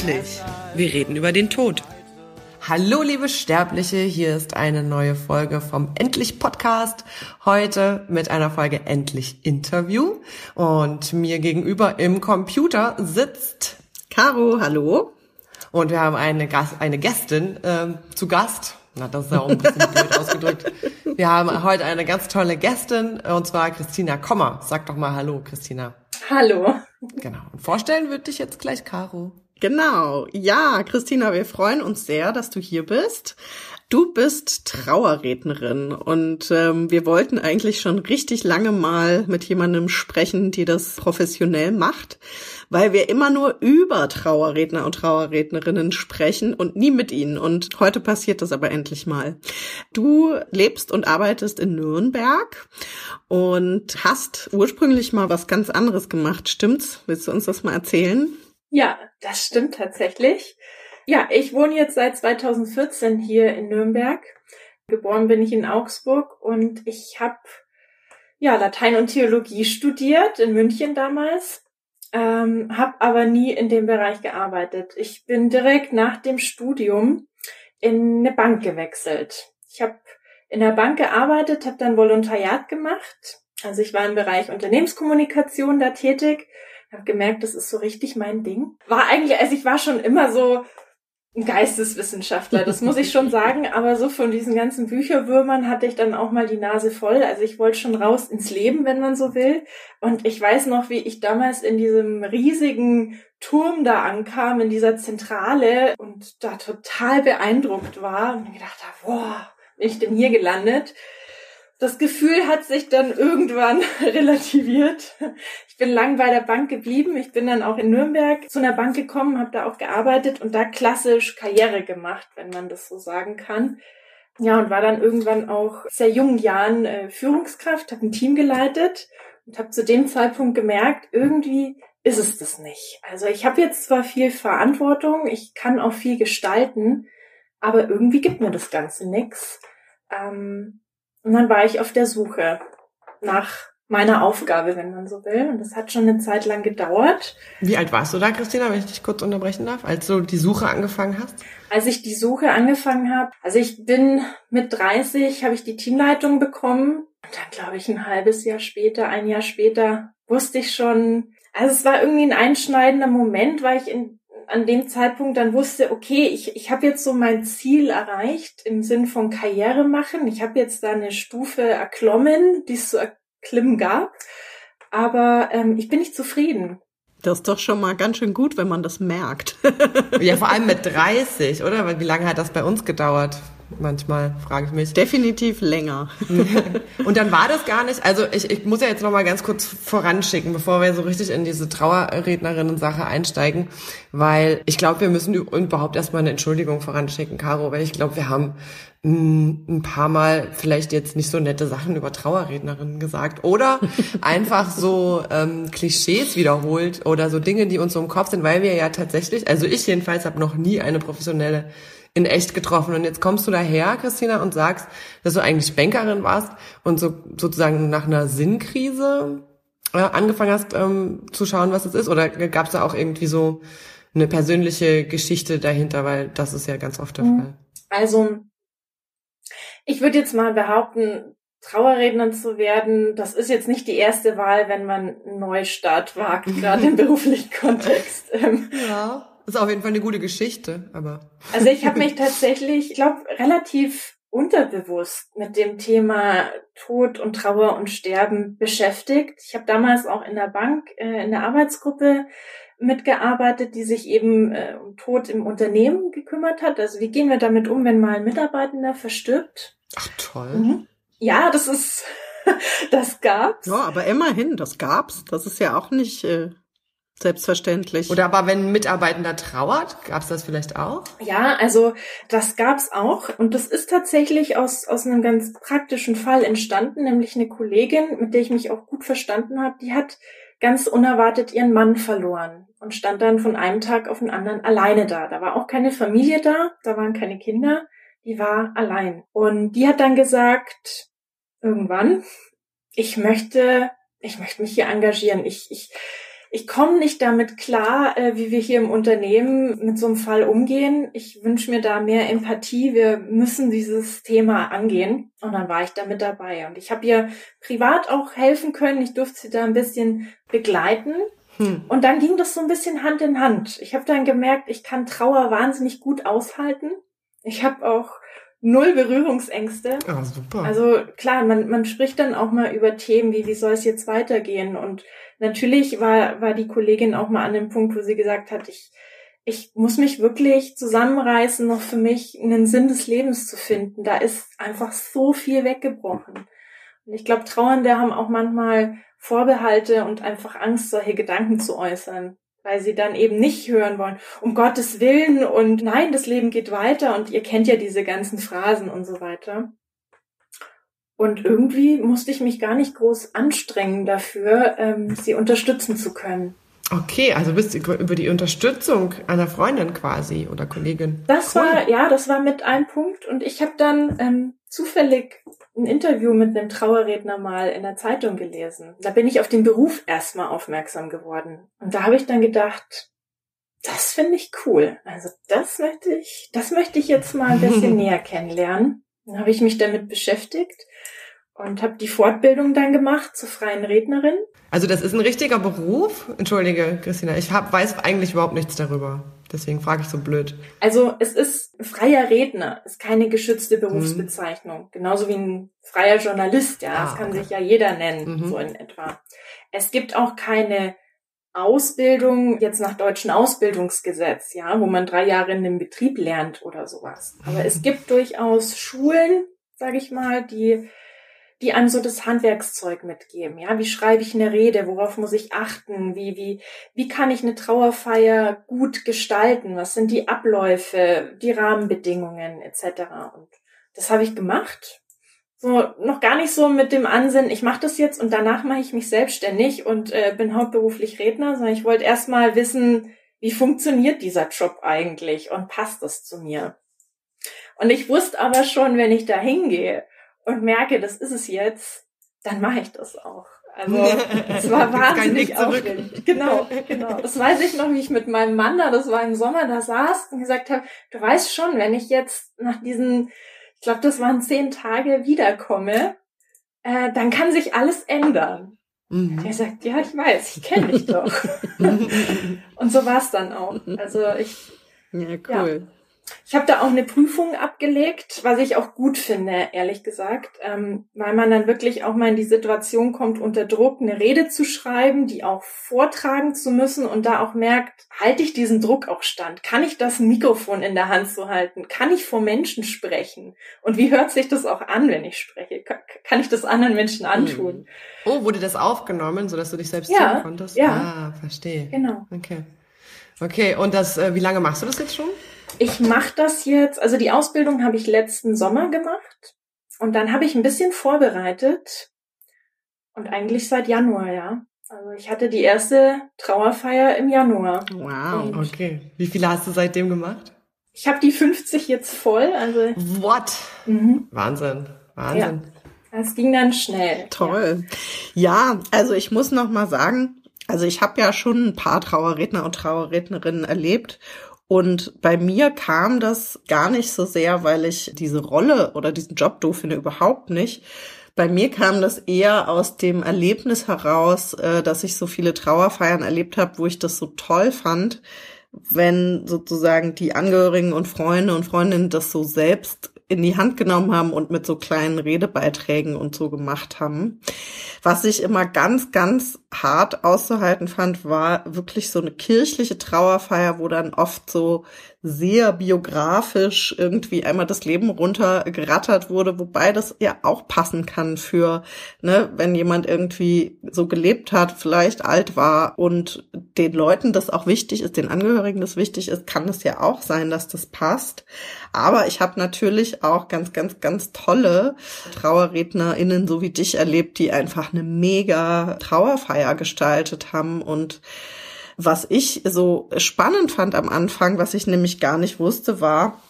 Endlich! Wir reden über den Tod. Hallo liebe Sterbliche, hier ist eine neue Folge vom Endlich Podcast. Heute mit einer Folge Endlich Interview. Und mir gegenüber im Computer sitzt Caro, hallo. Und wir haben eine, Gast, eine Gästin ähm, zu Gast. Na, das ist ja auch ein bisschen blöd ausgedrückt. Wir haben heute eine ganz tolle Gästin, und zwar Christina Kommer. Sag doch mal Hallo, Christina. Hallo. Genau. Und vorstellen wird dich jetzt gleich Caro. Genau. Ja, Christina, wir freuen uns sehr, dass du hier bist. Du bist Trauerrednerin und ähm, wir wollten eigentlich schon richtig lange mal mit jemandem sprechen, die das professionell macht, weil wir immer nur über Trauerredner und Trauerrednerinnen sprechen und nie mit ihnen. Und heute passiert das aber endlich mal. Du lebst und arbeitest in Nürnberg und hast ursprünglich mal was ganz anderes gemacht. Stimmt's? Willst du uns das mal erzählen? Ja, das stimmt tatsächlich. Ja, ich wohne jetzt seit 2014 hier in Nürnberg. Geboren bin ich in Augsburg und ich habe ja Latein und Theologie studiert in München damals, ähm, habe aber nie in dem Bereich gearbeitet. Ich bin direkt nach dem Studium in eine Bank gewechselt. Ich habe in der Bank gearbeitet, habe dann Volontariat gemacht. Also ich war im Bereich Unternehmenskommunikation da tätig habe gemerkt, das ist so richtig mein Ding. War eigentlich, also ich war schon immer so ein Geisteswissenschaftler, das muss ich schon sagen, aber so von diesen ganzen Bücherwürmern hatte ich dann auch mal die Nase voll. Also ich wollte schon raus ins Leben, wenn man so will. Und ich weiß noch, wie ich damals in diesem riesigen Turm da ankam, in dieser Zentrale und da total beeindruckt war und gedacht habe, boah, bin ich denn hier gelandet? Das Gefühl hat sich dann irgendwann relativiert. Ich bin lang bei der Bank geblieben. Ich bin dann auch in Nürnberg zu einer Bank gekommen, habe da auch gearbeitet und da klassisch Karriere gemacht, wenn man das so sagen kann. Ja, und war dann irgendwann auch sehr jungen Jahren äh, Führungskraft, habe ein Team geleitet und habe zu dem Zeitpunkt gemerkt, irgendwie ist es das nicht. Also ich habe jetzt zwar viel Verantwortung, ich kann auch viel gestalten, aber irgendwie gibt mir das Ganze nix. Ähm, und dann war ich auf der Suche nach meiner Aufgabe, wenn man so will. Und das hat schon eine Zeit lang gedauert. Wie alt warst du da, Christina, wenn ich dich kurz unterbrechen darf, als du die Suche angefangen hast? Als ich die Suche angefangen habe, also ich bin mit 30, habe ich die Teamleitung bekommen. Und dann glaube ich ein halbes Jahr später, ein Jahr später, wusste ich schon, also es war irgendwie ein einschneidender Moment, weil ich in an dem Zeitpunkt dann wusste, okay, ich, ich habe jetzt so mein Ziel erreicht im Sinn von Karriere machen. Ich habe jetzt da eine Stufe erklommen, die es zu erklimmen gab. Aber ähm, ich bin nicht zufrieden. Das ist doch schon mal ganz schön gut, wenn man das merkt. ja, vor allem mit 30, oder? Weil wie lange hat das bei uns gedauert? Manchmal, frage ich mich. Definitiv länger. und dann war das gar nicht, also ich, ich muss ja jetzt noch mal ganz kurz voranschicken, bevor wir so richtig in diese Trauerrednerinnen-Sache einsteigen, weil ich glaube, wir müssen überhaupt erstmal eine Entschuldigung voranschicken, Caro, weil ich glaube, wir haben ein paar Mal vielleicht jetzt nicht so nette Sachen über Trauerrednerinnen gesagt oder einfach so ähm, Klischees wiederholt oder so Dinge, die uns so im Kopf sind, weil wir ja tatsächlich, also ich jedenfalls habe noch nie eine professionelle in echt getroffen. Und jetzt kommst du daher, Christina, und sagst, dass du eigentlich Bankerin warst und so sozusagen nach einer Sinnkrise äh, angefangen hast ähm, zu schauen, was es ist? Oder gab es da auch irgendwie so eine persönliche Geschichte dahinter, weil das ist ja ganz oft der mhm. Fall. Also, ich würde jetzt mal behaupten, Trauerredner zu werden, das ist jetzt nicht die erste Wahl, wenn man einen Neustart wagt, gerade im beruflichen Kontext. Ähm, ja. Das ist auf jeden Fall eine gute Geschichte, aber. Also ich habe mich tatsächlich, ich glaube, relativ unterbewusst mit dem Thema Tod und Trauer und Sterben beschäftigt. Ich habe damals auch in der Bank, äh, in der Arbeitsgruppe mitgearbeitet, die sich eben äh, um Tod im Unternehmen gekümmert hat. Also wie gehen wir damit um, wenn mal ein Mitarbeitender verstirbt? Ach toll. Mhm. Ja, das ist, das gab's. Ja, aber immerhin, das gab's. Das ist ja auch nicht äh, Selbstverständlich. Oder aber wenn ein Mitarbeitender trauert, gab es das vielleicht auch? Ja, also das gab's auch. Und das ist tatsächlich aus, aus einem ganz praktischen Fall entstanden, nämlich eine Kollegin, mit der ich mich auch gut verstanden habe, die hat ganz unerwartet ihren Mann verloren und stand dann von einem Tag auf den anderen alleine da. Da war auch keine Familie da, da waren keine Kinder, die war allein. Und die hat dann gesagt, irgendwann, ich möchte, ich möchte mich hier engagieren. Ich, ich, ich komme nicht damit klar, äh, wie wir hier im Unternehmen mit so einem Fall umgehen. Ich wünsche mir da mehr Empathie. Wir müssen dieses Thema angehen. Und dann war ich da mit dabei. Und ich habe ihr privat auch helfen können. Ich durfte sie da ein bisschen begleiten. Hm. Und dann ging das so ein bisschen Hand in Hand. Ich habe dann gemerkt, ich kann Trauer wahnsinnig gut aushalten. Ich habe auch null Berührungsängste. Ah, super. Also klar, man, man spricht dann auch mal über Themen wie, wie soll es jetzt weitergehen? Und natürlich war, war die Kollegin auch mal an dem Punkt, wo sie gesagt hat, ich, ich muss mich wirklich zusammenreißen, noch für mich einen Sinn des Lebens zu finden. Da ist einfach so viel weggebrochen. Und ich glaube, Trauernde haben auch manchmal Vorbehalte und einfach Angst, solche Gedanken zu äußern weil sie dann eben nicht hören wollen, um Gottes Willen und nein, das Leben geht weiter und ihr kennt ja diese ganzen Phrasen und so weiter. Und irgendwie musste ich mich gar nicht groß anstrengen dafür, ähm, sie unterstützen zu können. Okay, also bist du über die Unterstützung einer Freundin quasi oder Kollegin. Das cool. war, ja, das war mit ein Punkt. Und ich habe dann ähm, zufällig ein Interview mit einem Trauerredner mal in der Zeitung gelesen. Da bin ich auf den Beruf erstmal aufmerksam geworden. Und da habe ich dann gedacht, das finde ich cool. Also das möchte ich, das möchte ich jetzt mal ein bisschen näher kennenlernen. Dann habe ich mich damit beschäftigt und habe die Fortbildung dann gemacht zur freien Rednerin. Also das ist ein richtiger Beruf? Entschuldige, Christina, ich hab, weiß eigentlich überhaupt nichts darüber. Deswegen frage ich so blöd. Also es ist freier Redner, ist keine geschützte mhm. Berufsbezeichnung. Mhm. Genauso wie ein freier Journalist, ja. Ah, das kann okay. sich ja jeder nennen, mhm. so in etwa. Es gibt auch keine Ausbildung jetzt nach deutschen Ausbildungsgesetz, ja, wo man drei Jahre in einem Betrieb lernt oder sowas. Aber es gibt durchaus Schulen, sage ich mal, die die einem so das Handwerkszeug mitgeben. Ja, wie schreibe ich eine Rede? Worauf muss ich achten? Wie, wie, wie kann ich eine Trauerfeier gut gestalten? Was sind die Abläufe, die Rahmenbedingungen etc. Und das habe ich gemacht. So noch gar nicht so mit dem Ansinn, ich mache das jetzt und danach mache ich mich selbstständig und äh, bin hauptberuflich Redner, sondern ich wollte erst mal wissen, wie funktioniert dieser Job eigentlich und passt das zu mir? Und ich wusste aber schon, wenn ich da hingehe und merke, das ist es jetzt, dann mache ich das auch. Also es war wahnsinnig aufregend. Genau, genau. Das weiß ich noch, wie ich mit meinem Mann da, das war im Sommer, da saß und gesagt habe, du weißt schon, wenn ich jetzt nach diesen, ich glaube, das waren zehn Tage wiederkomme, äh, dann kann sich alles ändern. Mhm. Er sagt, ja, ich weiß, ich kenne dich doch. und so war es dann auch. Also ich. Ja, cool. Ja. Ich habe da auch eine Prüfung abgelegt, was ich auch gut finde, ehrlich gesagt, ähm, weil man dann wirklich auch mal in die Situation kommt, unter Druck eine Rede zu schreiben, die auch vortragen zu müssen und da auch merkt, halte ich diesen Druck auch stand? Kann ich das Mikrofon in der Hand so halten? Kann ich vor Menschen sprechen? Und wie hört sich das auch an, wenn ich spreche? Kann ich das anderen Menschen antun? Hm. Oh, wurde das aufgenommen, sodass du dich selbst ja, sehen konntest? Ja, ah, verstehe. Genau. Okay. Okay, und das, äh, wie lange machst du das jetzt schon? Ich mache das jetzt, also die Ausbildung habe ich letzten Sommer gemacht und dann habe ich ein bisschen vorbereitet und eigentlich seit Januar, ja. Also ich hatte die erste Trauerfeier im Januar. Wow, okay. Wie viele hast du seitdem gemacht? Ich habe die 50 jetzt voll, also. What? Mhm. Wahnsinn, Wahnsinn. Ja. Es ging dann schnell. Toll. Ja. ja, also ich muss noch mal sagen, also ich habe ja schon ein paar Trauerredner und Trauerrednerinnen erlebt und bei mir kam das gar nicht so sehr, weil ich diese Rolle oder diesen Job doof finde, überhaupt nicht. Bei mir kam das eher aus dem Erlebnis heraus, äh, dass ich so viele Trauerfeiern erlebt habe, wo ich das so toll fand, wenn sozusagen die Angehörigen und Freunde und Freundinnen das so selbst in die Hand genommen haben und mit so kleinen Redebeiträgen und so gemacht haben. Was ich immer ganz, ganz hart auszuhalten fand, war wirklich so eine kirchliche Trauerfeier, wo dann oft so sehr biografisch irgendwie einmal das Leben runtergerattert wurde, wobei das ja auch passen kann für, ne, wenn jemand irgendwie so gelebt hat, vielleicht alt war und den Leuten das auch wichtig ist, den Angehörigen das wichtig ist, kann es ja auch sein, dass das passt. Aber ich habe natürlich auch ganz, ganz, ganz tolle TrauerrednerInnen, so wie dich erlebt, die einfach eine mega Trauerfeier gestaltet haben und was ich so spannend fand am Anfang, was ich nämlich gar nicht wusste, war,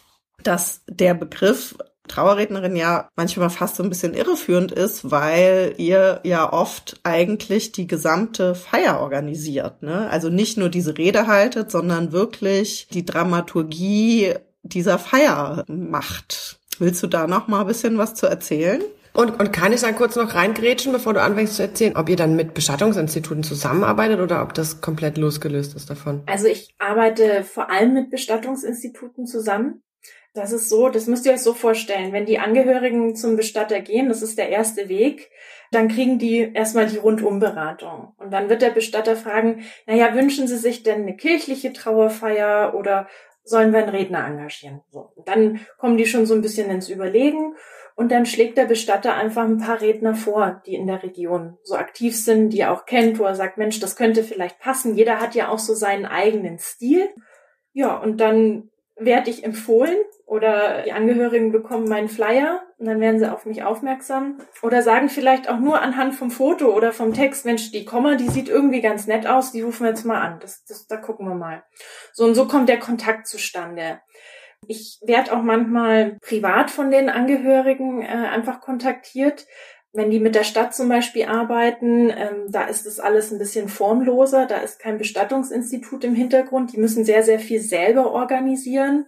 dass der Begriff Trauerrednerin ja manchmal fast so ein bisschen irreführend ist, weil ihr ja oft eigentlich die gesamte Feier organisiert. Ne? Also nicht nur diese Rede haltet, sondern wirklich die Dramaturgie dieser Feier macht. Willst du da noch mal ein bisschen was zu erzählen? Und, und kann ich dann kurz noch reingrätschen, bevor du anfängst zu erzählen, ob ihr dann mit Bestattungsinstituten zusammenarbeitet oder ob das komplett losgelöst ist davon? Also ich arbeite vor allem mit Bestattungsinstituten zusammen. Das ist so, das müsst ihr euch so vorstellen. Wenn die Angehörigen zum Bestatter gehen, das ist der erste Weg, dann kriegen die erstmal die Rundumberatung. Und dann wird der Bestatter fragen, naja, wünschen Sie sich denn eine kirchliche Trauerfeier oder sollen wir einen Redner engagieren? So. Dann kommen die schon so ein bisschen ins Überlegen und dann schlägt der Bestatter einfach ein paar Redner vor, die in der Region so aktiv sind, die er auch kennt, wo er sagt, Mensch, das könnte vielleicht passen. Jeder hat ja auch so seinen eigenen Stil. Ja, und dann werde ich empfohlen oder die Angehörigen bekommen meinen Flyer und dann werden sie auf mich aufmerksam oder sagen vielleicht auch nur anhand vom Foto oder vom Text, Mensch, die Komma, die sieht irgendwie ganz nett aus, die rufen wir jetzt mal an. Das, das, da gucken wir mal. So und so kommt der Kontakt zustande. Ich werde auch manchmal privat von den Angehörigen äh, einfach kontaktiert, wenn die mit der Stadt zum Beispiel arbeiten, ähm, da ist das alles ein bisschen formloser, da ist kein Bestattungsinstitut im Hintergrund, die müssen sehr, sehr viel selber organisieren.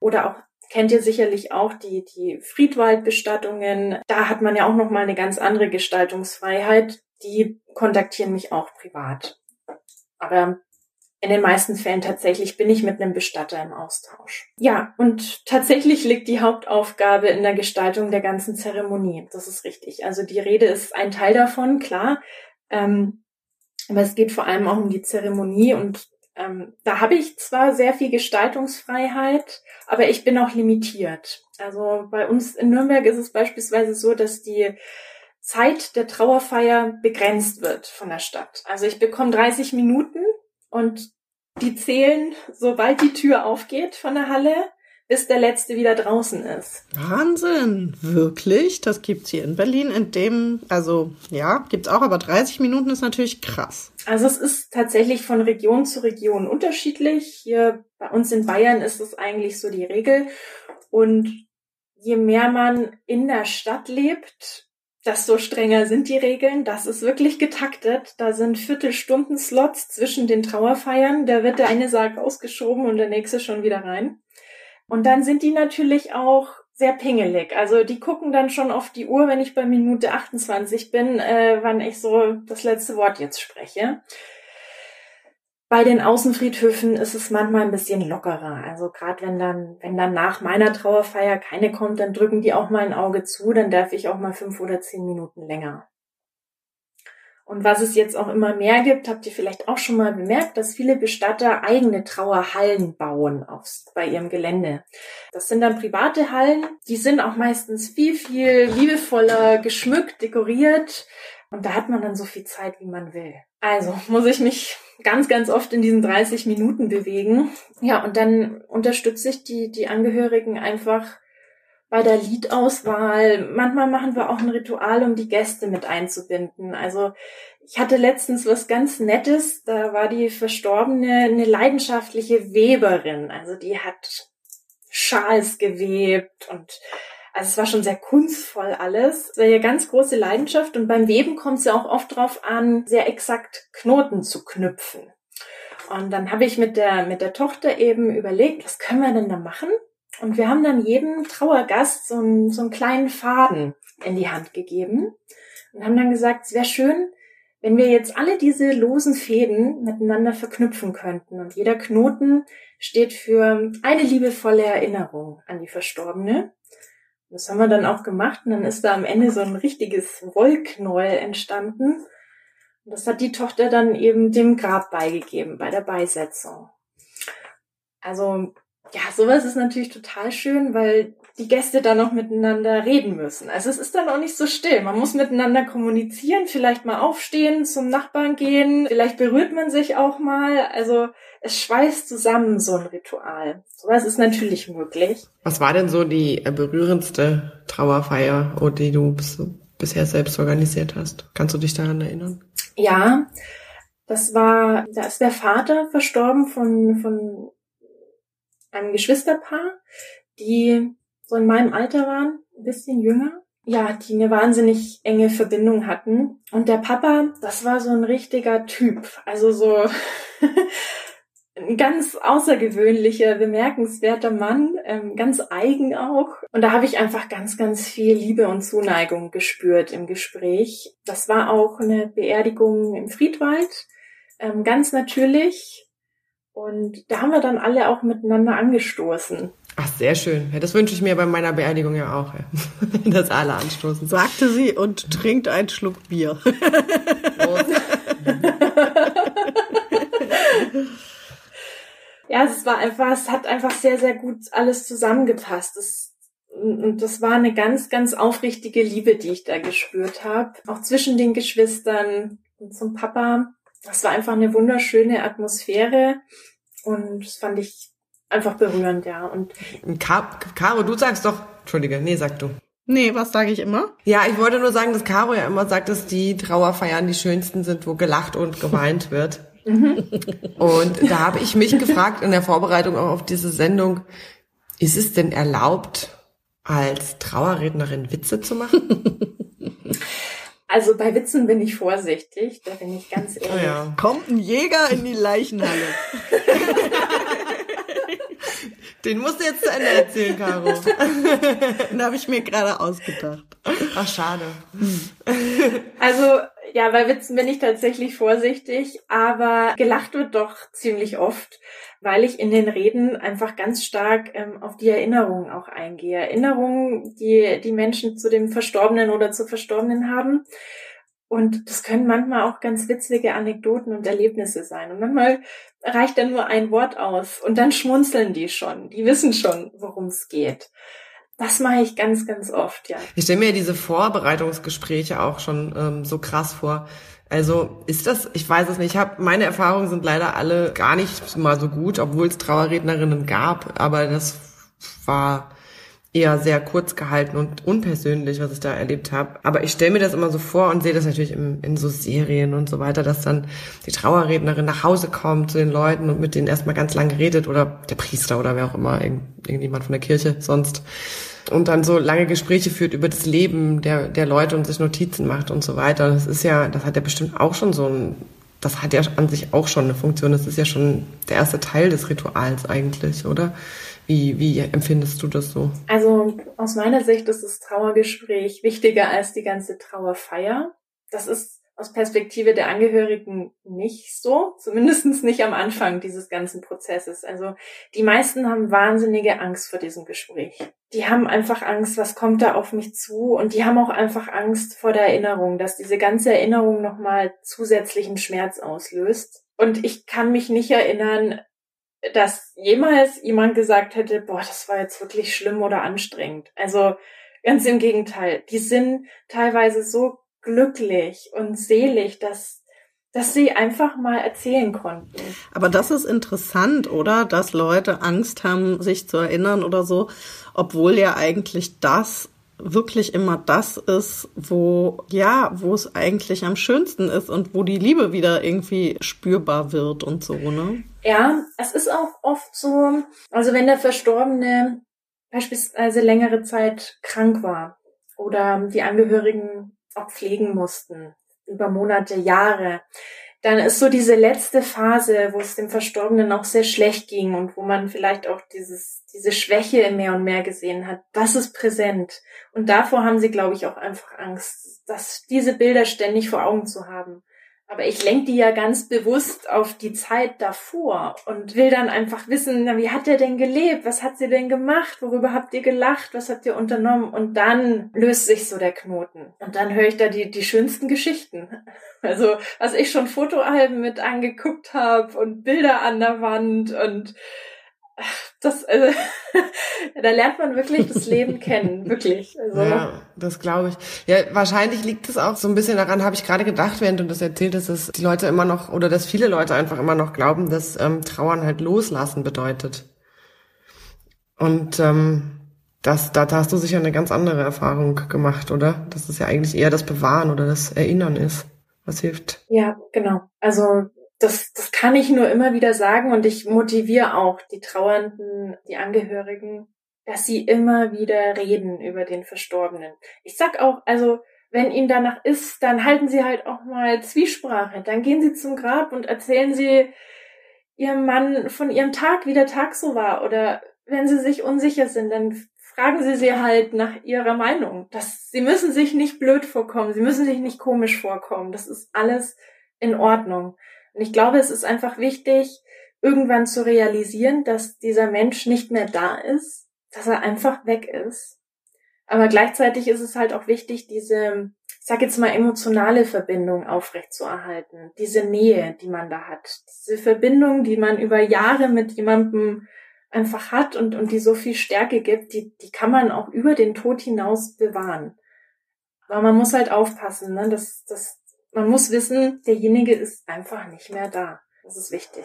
Oder auch, kennt ihr sicherlich auch die, die Friedwaldbestattungen, da hat man ja auch nochmal eine ganz andere Gestaltungsfreiheit, die kontaktieren mich auch privat. Aber in den meisten Fällen tatsächlich bin ich mit einem Bestatter im Austausch. Ja, und tatsächlich liegt die Hauptaufgabe in der Gestaltung der ganzen Zeremonie. Das ist richtig. Also die Rede ist ein Teil davon, klar. Ähm, aber es geht vor allem auch um die Zeremonie und ähm, da habe ich zwar sehr viel Gestaltungsfreiheit, aber ich bin auch limitiert. Also bei uns in Nürnberg ist es beispielsweise so, dass die Zeit der Trauerfeier begrenzt wird von der Stadt. Also ich bekomme 30 Minuten und die zählen, sobald die Tür aufgeht von der Halle, bis der letzte wieder draußen ist. Wahnsinn, wirklich? Das gibt's hier in Berlin in dem, also ja, gibt's auch, aber 30 Minuten ist natürlich krass. Also es ist tatsächlich von Region zu Region unterschiedlich. Hier bei uns in Bayern ist es eigentlich so die Regel und je mehr man in der Stadt lebt, desto strenger sind die Regeln. Das ist wirklich getaktet. Da sind Viertelstunden-Slots zwischen den Trauerfeiern. Da wird der eine Sarg ausgeschoben und der nächste schon wieder rein. Und dann sind die natürlich auch sehr pingelig. Also die gucken dann schon auf die Uhr, wenn ich bei Minute 28 bin, äh, wann ich so das letzte Wort jetzt spreche. Bei den Außenfriedhöfen ist es manchmal ein bisschen lockerer. Also gerade wenn dann, wenn dann nach meiner Trauerfeier keine kommt, dann drücken die auch mal ein Auge zu, dann darf ich auch mal fünf oder zehn Minuten länger. Und was es jetzt auch immer mehr gibt, habt ihr vielleicht auch schon mal bemerkt, dass viele Bestatter eigene Trauerhallen bauen aufs, bei ihrem Gelände. Das sind dann private Hallen, die sind auch meistens viel, viel liebevoller geschmückt, dekoriert. Und da hat man dann so viel Zeit, wie man will. Also muss ich mich ganz, ganz oft in diesen 30 Minuten bewegen. Ja, und dann unterstütze ich die, die Angehörigen einfach bei der Liedauswahl. Manchmal machen wir auch ein Ritual, um die Gäste mit einzubinden. Also ich hatte letztens was ganz Nettes. Da war die Verstorbene eine leidenschaftliche Weberin. Also die hat Schals gewebt und also es war schon sehr kunstvoll alles. Es war ja ganz große Leidenschaft und beim Weben kommt es ja auch oft drauf an, sehr exakt Knoten zu knüpfen. Und dann habe ich mit der, mit der Tochter eben überlegt, was können wir denn da machen? Und wir haben dann jedem Trauergast so einen, so einen kleinen Faden in die Hand gegeben und haben dann gesagt, es wäre schön, wenn wir jetzt alle diese losen Fäden miteinander verknüpfen könnten. Und jeder Knoten steht für eine liebevolle Erinnerung an die Verstorbene. Das haben wir dann auch gemacht und dann ist da am Ende so ein richtiges Wollknäuel entstanden. Und das hat die Tochter dann eben dem Grab beigegeben bei der Beisetzung. Also ja, sowas ist natürlich total schön, weil die Gäste dann noch miteinander reden müssen. Also es ist dann auch nicht so still. Man muss miteinander kommunizieren, vielleicht mal aufstehen, zum Nachbarn gehen, vielleicht berührt man sich auch mal. Also es schweißt zusammen so ein Ritual. Sowas ist natürlich möglich. Was war denn so die berührendste Trauerfeier, die du bisher selbst organisiert hast? Kannst du dich daran erinnern? Ja, das war, da ist der Vater verstorben von, von einem Geschwisterpaar, die so in meinem Alter waren, ein bisschen jünger. Ja, die eine wahnsinnig enge Verbindung hatten. Und der Papa, das war so ein richtiger Typ. Also so ein ganz außergewöhnlicher, bemerkenswerter Mann, ähm, ganz eigen auch. Und da habe ich einfach ganz, ganz viel Liebe und Zuneigung gespürt im Gespräch. Das war auch eine Beerdigung im Friedwald, ähm, ganz natürlich. Und da haben wir dann alle auch miteinander angestoßen. Ach, sehr schön. Ja, das wünsche ich mir bei meiner Beerdigung ja auch, ja. dass alle anstoßen. Sagte sie und trinkt einen Schluck Bier. ja, es war einfach, es hat einfach sehr, sehr gut alles zusammengepasst. Das, und das war eine ganz, ganz aufrichtige Liebe, die ich da gespürt habe. Auch zwischen den Geschwistern und zum Papa. Das war einfach eine wunderschöne Atmosphäre. Und das fand ich einfach berührend, ja. Und Caro, du sagst doch, Entschuldige, nee, sag du. Nee, was sage ich immer? Ja, ich wollte nur sagen, dass Caro ja immer sagt, dass die Trauerfeiern die schönsten sind, wo gelacht und geweint wird. Mhm. und da habe ich mich gefragt in der Vorbereitung auch auf diese Sendung, ist es denn erlaubt, als Trauerrednerin Witze zu machen? Also bei Witzen bin ich vorsichtig, da bin ich ganz ehrlich. Oh ja. Kommt ein Jäger in die Leichenhalle. Den musst du jetzt zu Ende erzählen, Caro. Den habe ich mir gerade ausgedacht. Ach, schade. Also, ja, bei Witzen bin ich tatsächlich vorsichtig, aber gelacht wird doch ziemlich oft, weil ich in den Reden einfach ganz stark ähm, auf die Erinnerungen auch eingehe. Erinnerungen, die die Menschen zu dem Verstorbenen oder zur Verstorbenen haben. Und das können manchmal auch ganz witzige Anekdoten und Erlebnisse sein. Und manchmal reicht dann nur ein Wort aus und dann schmunzeln die schon. Die wissen schon, worum es geht. Das mache ich ganz, ganz oft, ja. Ich stelle mir diese Vorbereitungsgespräche auch schon ähm, so krass vor. Also ist das, ich weiß es nicht, ich habe meine Erfahrungen sind leider alle gar nicht mal so gut, obwohl es Trauerrednerinnen gab, aber das war eher sehr kurz gehalten und unpersönlich, was ich da erlebt habe. Aber ich stelle mir das immer so vor und sehe das natürlich im, in so Serien und so weiter, dass dann die Trauerrednerin nach Hause kommt zu den Leuten und mit denen erstmal ganz lange redet oder der Priester oder wer auch immer, irgendjemand von der Kirche sonst. Und dann so lange Gespräche führt über das Leben der, der Leute und sich Notizen macht und so weiter. Das ist ja, das hat ja bestimmt auch schon so ein, das hat ja an sich auch schon eine Funktion. Das ist ja schon der erste Teil des Rituals eigentlich, oder? Wie, wie empfindest du das so? Also aus meiner Sicht ist das Trauergespräch wichtiger als die ganze Trauerfeier. Das ist aus Perspektive der Angehörigen nicht so, zumindestens nicht am Anfang dieses ganzen Prozesses. Also die meisten haben wahnsinnige Angst vor diesem Gespräch. Die haben einfach Angst, was kommt da auf mich zu und die haben auch einfach Angst vor der Erinnerung, dass diese ganze Erinnerung nochmal zusätzlichen Schmerz auslöst. Und ich kann mich nicht erinnern, dass jemals jemand gesagt hätte, boah, das war jetzt wirklich schlimm oder anstrengend. Also ganz im Gegenteil. Die sind teilweise so glücklich und selig, dass dass sie einfach mal erzählen konnten. Aber das ist interessant, oder? Dass Leute Angst haben, sich zu erinnern oder so, obwohl ja eigentlich das wirklich immer das ist, wo, ja, wo es eigentlich am schönsten ist und wo die Liebe wieder irgendwie spürbar wird und so, ne? Ja, es ist auch oft so, also wenn der Verstorbene beispielsweise längere Zeit krank war oder die Angehörigen auch pflegen mussten, über Monate, Jahre, dann ist so diese letzte Phase, wo es dem Verstorbenen auch sehr schlecht ging und wo man vielleicht auch dieses, diese Schwäche mehr und mehr gesehen hat, das ist präsent. Und davor haben sie, glaube ich, auch einfach Angst, dass diese Bilder ständig vor Augen zu haben. Aber ich lenke die ja ganz bewusst auf die Zeit davor und will dann einfach wissen, na, wie hat er denn gelebt? Was hat sie denn gemacht? Worüber habt ihr gelacht? Was habt ihr unternommen? Und dann löst sich so der Knoten. Und dann höre ich da die, die schönsten Geschichten. Also, was ich schon Fotoalben mit angeguckt habe und Bilder an der Wand und das, also, da lernt man wirklich das Leben kennen, wirklich. Also. Ja, das glaube ich. Ja, wahrscheinlich liegt es auch so ein bisschen daran, habe ich gerade gedacht, während du das erzählt hast, dass die Leute immer noch, oder dass viele Leute einfach immer noch glauben, dass ähm, Trauern halt loslassen bedeutet. Und ähm, das, da, da hast du sicher eine ganz andere Erfahrung gemacht, oder? Dass es ja eigentlich eher das Bewahren oder das Erinnern ist, was hilft. Ja, genau. Also das, das kann ich nur immer wieder sagen und ich motiviere auch die Trauernden, die Angehörigen, dass sie immer wieder reden über den Verstorbenen. Ich sag auch, also wenn ihnen danach ist, dann halten sie halt auch mal Zwiesprache. Dann gehen sie zum Grab und erzählen sie ihrem Mann von ihrem Tag, wie der Tag so war. Oder wenn sie sich unsicher sind, dann fragen Sie sie halt nach ihrer Meinung. Das, sie müssen sich nicht blöd vorkommen, sie müssen sich nicht komisch vorkommen. Das ist alles in Ordnung. Und ich glaube, es ist einfach wichtig, irgendwann zu realisieren, dass dieser Mensch nicht mehr da ist, dass er einfach weg ist. Aber gleichzeitig ist es halt auch wichtig, diese, ich sag jetzt mal, emotionale Verbindung aufrechtzuerhalten. Diese Nähe, die man da hat. Diese Verbindung, die man über Jahre mit jemandem einfach hat und, und die so viel Stärke gibt, die, die kann man auch über den Tod hinaus bewahren. Aber man muss halt aufpassen, ne? Das, das, man muss wissen, derjenige ist einfach nicht mehr da. Das ist wichtig.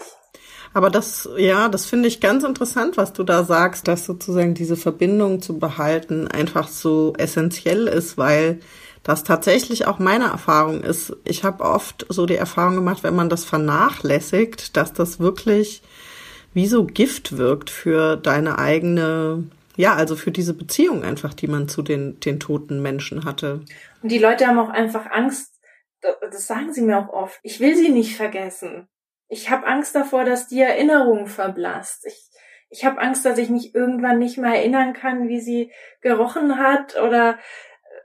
Aber das, ja, das finde ich ganz interessant, was du da sagst, dass sozusagen diese Verbindung zu behalten einfach so essentiell ist, weil das tatsächlich auch meine Erfahrung ist. Ich habe oft so die Erfahrung gemacht, wenn man das vernachlässigt, dass das wirklich wie so Gift wirkt für deine eigene, ja, also für diese Beziehung einfach, die man zu den, den toten Menschen hatte. Und die Leute haben auch einfach Angst, das sagen sie mir auch oft, ich will sie nicht vergessen. Ich habe Angst davor, dass die Erinnerung verblasst. Ich, ich habe Angst, dass ich mich irgendwann nicht mehr erinnern kann, wie sie gerochen hat oder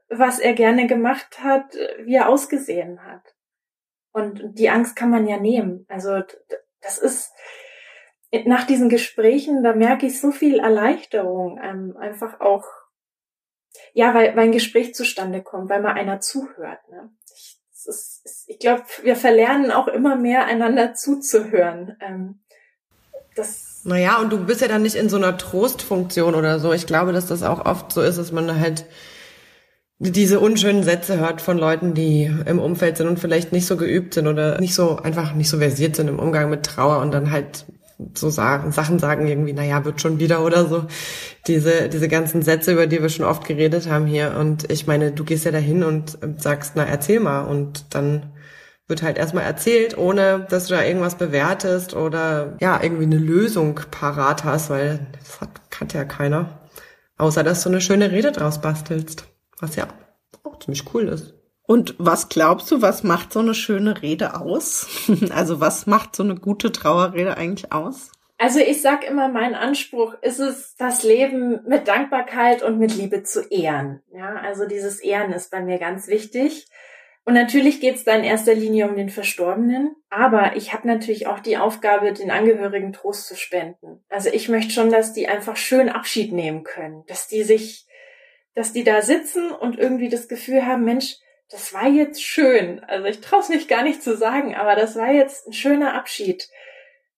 was er gerne gemacht hat, wie er ausgesehen hat. Und die Angst kann man ja nehmen. Also das ist, nach diesen Gesprächen, da merke ich so viel Erleichterung, ähm, einfach auch, ja, weil, weil ein Gespräch zustande kommt, weil mal einer zuhört. Ne? Ich, ich glaube, wir verlernen auch immer mehr, einander zuzuhören. Ähm, das naja, und du bist ja dann nicht in so einer Trostfunktion oder so. Ich glaube, dass das auch oft so ist, dass man halt diese unschönen Sätze hört von Leuten, die im Umfeld sind und vielleicht nicht so geübt sind oder nicht so einfach nicht so versiert sind im Umgang mit Trauer und dann halt so sagen, Sachen sagen irgendwie, naja, wird schon wieder oder so. Diese, diese ganzen Sätze, über die wir schon oft geredet haben hier. Und ich meine, du gehst ja dahin und sagst, na, erzähl mal. Und dann wird halt erstmal erzählt, ohne dass du da irgendwas bewertest oder ja, irgendwie eine Lösung parat hast, weil das hat, hat ja keiner. Außer dass du eine schöne Rede draus bastelst. Was ja auch ziemlich cool ist. Und was glaubst du, was macht so eine schöne Rede aus? Also was macht so eine gute Trauerrede eigentlich aus? Also ich sag immer, mein Anspruch ist es, das Leben mit Dankbarkeit und mit Liebe zu ehren. Ja, also dieses Ehren ist bei mir ganz wichtig. Und natürlich geht es da in erster Linie um den Verstorbenen, aber ich habe natürlich auch die Aufgabe, den Angehörigen Trost zu spenden. Also ich möchte schon, dass die einfach schön Abschied nehmen können, dass die sich, dass die da sitzen und irgendwie das Gefühl haben, Mensch, das war jetzt schön. Also ich traue es mich gar nicht zu sagen, aber das war jetzt ein schöner Abschied.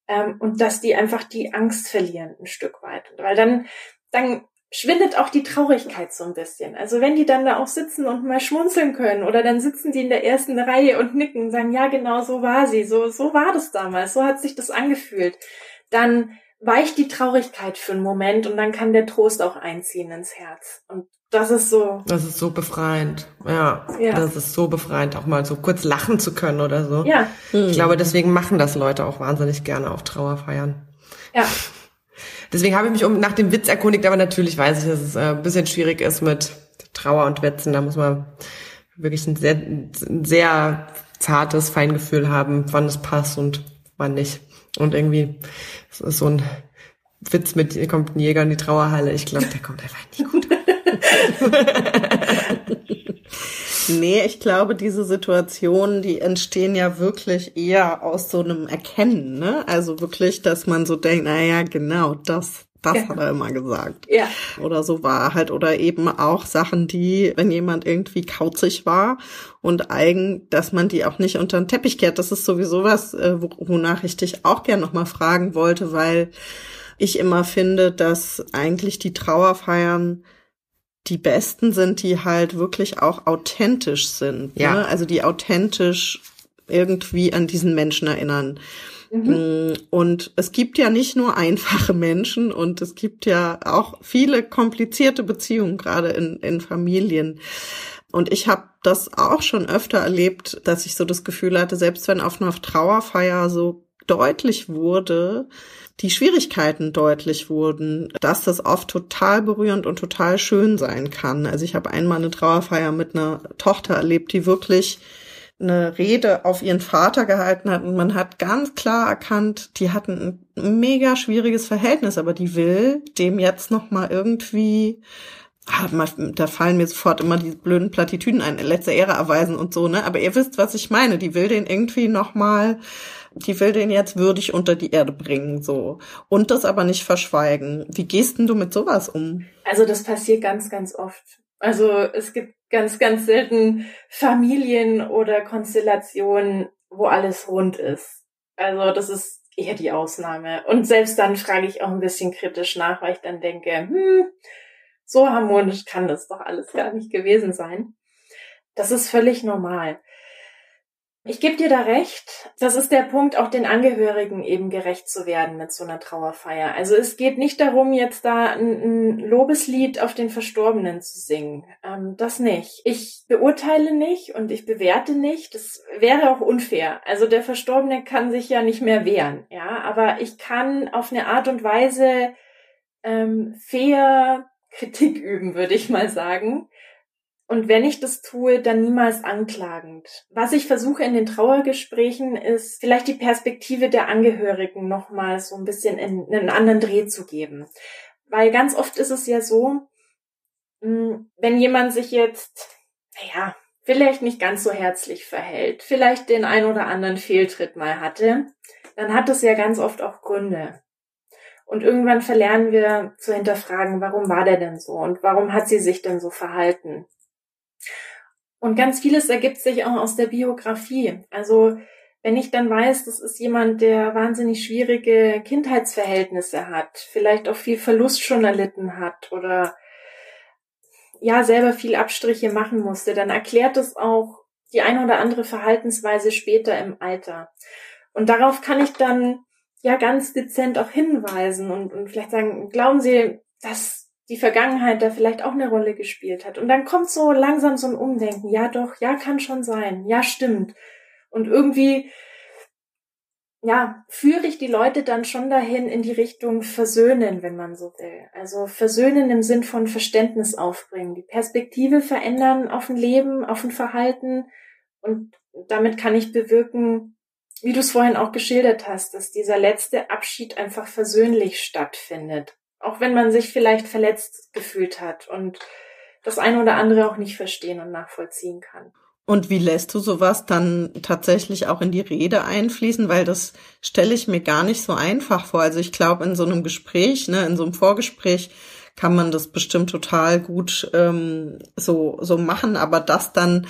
Ähm, und dass die einfach die Angst verlieren ein Stück weit. Weil dann, dann schwindet auch die Traurigkeit so ein bisschen. Also wenn die dann da auch sitzen und mal schmunzeln können oder dann sitzen die in der ersten Reihe und nicken und sagen, ja genau so war sie, so, so war das damals, so hat sich das angefühlt, dann weicht die Traurigkeit für einen Moment und dann kann der Trost auch einziehen ins Herz. Und das ist so. Das ist so befreiend. Ja, ja. Das ist so befreiend, auch mal so kurz lachen zu können oder so. Ja. Ich glaube, deswegen machen das Leute auch wahnsinnig gerne auf Trauerfeiern. Ja. Deswegen habe ich mich um nach dem Witz erkundigt, aber natürlich weiß ich, dass es äh, ein bisschen schwierig ist mit Trauer und Wetzen. Da muss man wirklich ein sehr, ein sehr zartes Feingefühl haben, wann es passt und wann nicht. Und irgendwie, es ist so ein Witz mit, kommt ein Jäger in die Trauerhalle. Ich glaube, der kommt einfach nie gut. nee, ich glaube, diese Situationen, die entstehen ja wirklich eher aus so einem Erkennen, ne? Also wirklich, dass man so denkt, na ja, genau, das, das ja. hat er immer gesagt. Ja. Oder so war halt. Oder eben auch Sachen, die, wenn jemand irgendwie kauzig war und eigen, dass man die auch nicht unter den Teppich kehrt. Das ist sowieso was, äh, wonach ich dich auch gern nochmal fragen wollte, weil ich immer finde, dass eigentlich die Trauerfeiern die besten sind, die halt wirklich auch authentisch sind. Ja. Ne? Also die authentisch irgendwie an diesen Menschen erinnern. Mhm. Mm, und es gibt ja nicht nur einfache Menschen und es gibt ja auch viele komplizierte Beziehungen, gerade in, in Familien. Und ich habe das auch schon öfter erlebt, dass ich so das Gefühl hatte, selbst wenn auf einer Trauerfeier so deutlich wurde, die Schwierigkeiten deutlich wurden, dass das oft total berührend und total schön sein kann. Also ich habe einmal eine Trauerfeier mit einer Tochter erlebt, die wirklich eine Rede auf ihren Vater gehalten hat und man hat ganz klar erkannt, die hatten ein mega schwieriges Verhältnis, aber die will dem jetzt noch mal irgendwie ah, da fallen mir sofort immer die blöden Plattitüden ein, letzte Ehre erweisen und so, ne? Aber ihr wisst, was ich meine. Die will den irgendwie noch mal die will den jetzt würdig unter die Erde bringen, so. Und das aber nicht verschweigen. Wie gehst denn du mit sowas um? Also das passiert ganz, ganz oft. Also es gibt ganz, ganz selten Familien oder Konstellationen, wo alles rund ist. Also das ist eher die Ausnahme. Und selbst dann frage ich auch ein bisschen kritisch nach, weil ich dann denke, hm, so harmonisch kann das doch alles gar nicht gewesen sein. Das ist völlig normal. Ich gebe dir da recht. Das ist der Punkt, auch den Angehörigen eben gerecht zu werden mit so einer Trauerfeier. Also es geht nicht darum, jetzt da ein, Lobeslied auf den Verstorbenen zu singen. Ähm, das nicht. Ich beurteile nicht und ich bewerte nicht. Das wäre auch unfair. Also der Verstorbene kann sich ja nicht mehr wehren. Ja, aber ich kann auf eine Art und Weise ähm, fair Kritik üben, würde ich mal sagen und wenn ich das tue, dann niemals anklagend. Was ich versuche in den Trauergesprächen ist, vielleicht die Perspektive der Angehörigen nochmal so ein bisschen in, in einen anderen Dreh zu geben. Weil ganz oft ist es ja so, hm, wenn jemand sich jetzt, naja, vielleicht nicht ganz so herzlich verhält, vielleicht den ein oder anderen Fehltritt mal hatte, dann hat das ja ganz oft auch Gründe. Und irgendwann verlernen wir zu hinterfragen, warum war der denn so und warum hat sie sich denn so verhalten? Und ganz vieles ergibt sich auch aus der Biografie. Also wenn ich dann weiß, das ist jemand, der wahnsinnig schwierige Kindheitsverhältnisse hat, vielleicht auch viel Verlust schon erlitten hat oder ja selber viel Abstriche machen musste, dann erklärt es auch die eine oder andere Verhaltensweise später im Alter. Und darauf kann ich dann ja ganz dezent auch hinweisen und, und vielleicht sagen, glauben Sie, dass die Vergangenheit da vielleicht auch eine Rolle gespielt hat. Und dann kommt so langsam so ein Umdenken. Ja, doch, ja, kann schon sein. Ja, stimmt. Und irgendwie, ja, führe ich die Leute dann schon dahin in die Richtung versöhnen, wenn man so will. Also versöhnen im Sinn von Verständnis aufbringen, die Perspektive verändern auf ein Leben, auf ein Verhalten. Und damit kann ich bewirken, wie du es vorhin auch geschildert hast, dass dieser letzte Abschied einfach versöhnlich stattfindet. Auch wenn man sich vielleicht verletzt gefühlt hat und das eine oder andere auch nicht verstehen und nachvollziehen kann. Und wie lässt du sowas dann tatsächlich auch in die Rede einfließen? Weil das stelle ich mir gar nicht so einfach vor. Also ich glaube, in so einem Gespräch, ne, in so einem Vorgespräch kann man das bestimmt total gut ähm, so, so machen, aber das dann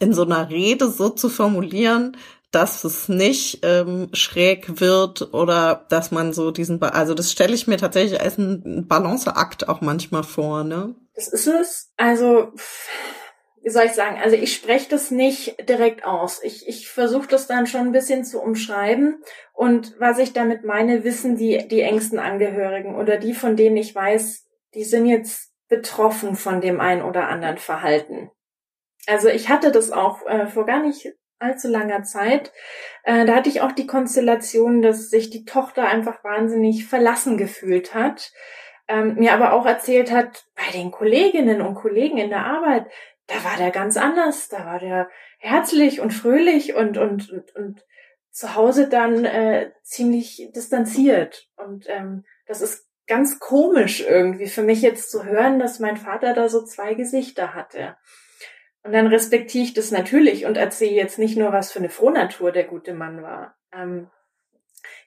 in so einer Rede so zu formulieren, dass es nicht ähm, schräg wird oder dass man so diesen, ba also das stelle ich mir tatsächlich als ein Balanceakt auch manchmal vor, ne? Das ist es. Also wie soll ich sagen? Also ich spreche das nicht direkt aus. Ich, ich versuche das dann schon ein bisschen zu umschreiben. Und was ich damit meine, wissen die, die engsten Angehörigen oder die, von denen ich weiß, die sind jetzt betroffen von dem einen oder anderen Verhalten. Also ich hatte das auch äh, vor gar nicht allzu langer Zeit. Äh, da hatte ich auch die Konstellation, dass sich die Tochter einfach wahnsinnig verlassen gefühlt hat. Ähm, mir aber auch erzählt hat, bei den Kolleginnen und Kollegen in der Arbeit, da war der ganz anders, da war der herzlich und fröhlich und, und, und, und zu Hause dann äh, ziemlich distanziert. Und ähm, das ist ganz komisch irgendwie für mich jetzt zu hören, dass mein Vater da so zwei Gesichter hatte. Und dann respektiere ich das natürlich und erzähle jetzt nicht nur, was für eine Frohnatur der gute Mann war. Ähm,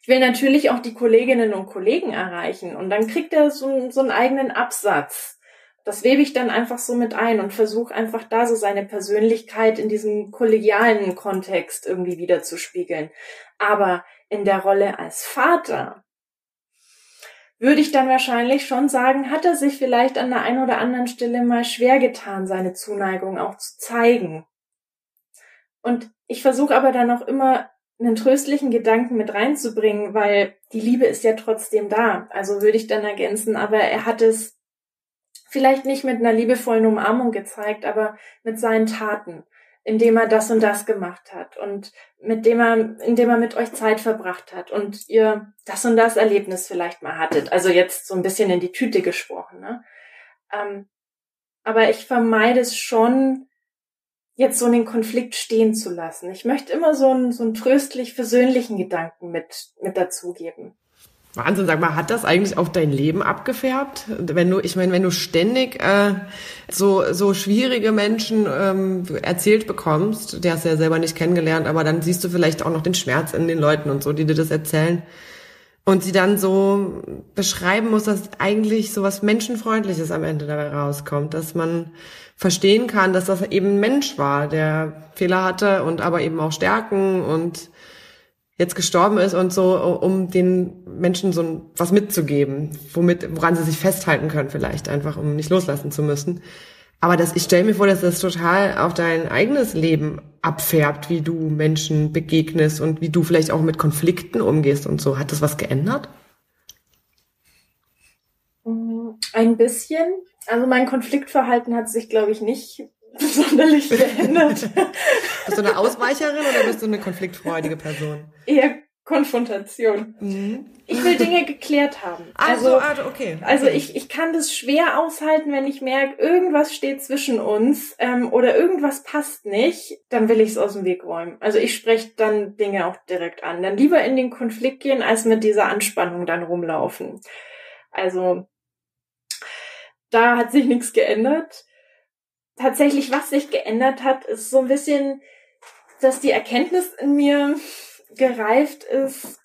ich will natürlich auch die Kolleginnen und Kollegen erreichen und dann kriegt er so, so einen eigenen Absatz. Das webe ich dann einfach so mit ein und versuche einfach da so seine Persönlichkeit in diesem kollegialen Kontext irgendwie wiederzuspiegeln. Aber in der Rolle als Vater würde ich dann wahrscheinlich schon sagen, hat er sich vielleicht an der einen oder anderen Stelle mal schwer getan, seine Zuneigung auch zu zeigen. Und ich versuche aber dann auch immer einen tröstlichen Gedanken mit reinzubringen, weil die Liebe ist ja trotzdem da. Also würde ich dann ergänzen, aber er hat es vielleicht nicht mit einer liebevollen Umarmung gezeigt, aber mit seinen Taten. Indem er das und das gemacht hat und mit dem er, indem er mit euch Zeit verbracht hat und ihr das und das Erlebnis vielleicht mal hattet. Also jetzt so ein bisschen in die Tüte gesprochen. Ne? Ähm, aber ich vermeide es schon, jetzt so einen Konflikt stehen zu lassen. Ich möchte immer so einen, so einen tröstlich versöhnlichen Gedanken mit, mit dazugeben. Wahnsinn, sag mal, hat das eigentlich auf dein Leben abgefärbt? Wenn du, ich meine, wenn du ständig äh, so so schwierige Menschen ähm, erzählt bekommst, der hast du ja selber nicht kennengelernt, aber dann siehst du vielleicht auch noch den Schmerz in den Leuten und so, die dir das erzählen. Und sie dann so beschreiben muss, dass eigentlich so was Menschenfreundliches am Ende dabei rauskommt, dass man verstehen kann, dass das eben ein Mensch war, der Fehler hatte und aber eben auch Stärken und jetzt gestorben ist und so, um den Menschen so was mitzugeben, womit, woran sie sich festhalten können vielleicht, einfach um nicht loslassen zu müssen. Aber das, ich stelle mir vor, dass das total auf dein eigenes Leben abfärbt, wie du Menschen begegnest und wie du vielleicht auch mit Konflikten umgehst und so. Hat das was geändert? Ein bisschen. Also mein Konfliktverhalten hat sich, glaube ich, nicht sonderlich geändert. bist du eine Ausweicherin oder bist du eine konfliktfreudige Person? Eher Konfrontation. Mhm. Ich will Dinge geklärt haben. Also, also okay. Also ich, ich kann das schwer aushalten, wenn ich merke, irgendwas steht zwischen uns ähm, oder irgendwas passt nicht, dann will ich es aus dem Weg räumen. Also ich spreche dann Dinge auch direkt an. Dann lieber in den Konflikt gehen, als mit dieser Anspannung dann rumlaufen. Also da hat sich nichts geändert tatsächlich, was sich geändert hat, ist so ein bisschen, dass die Erkenntnis in mir gereift ist,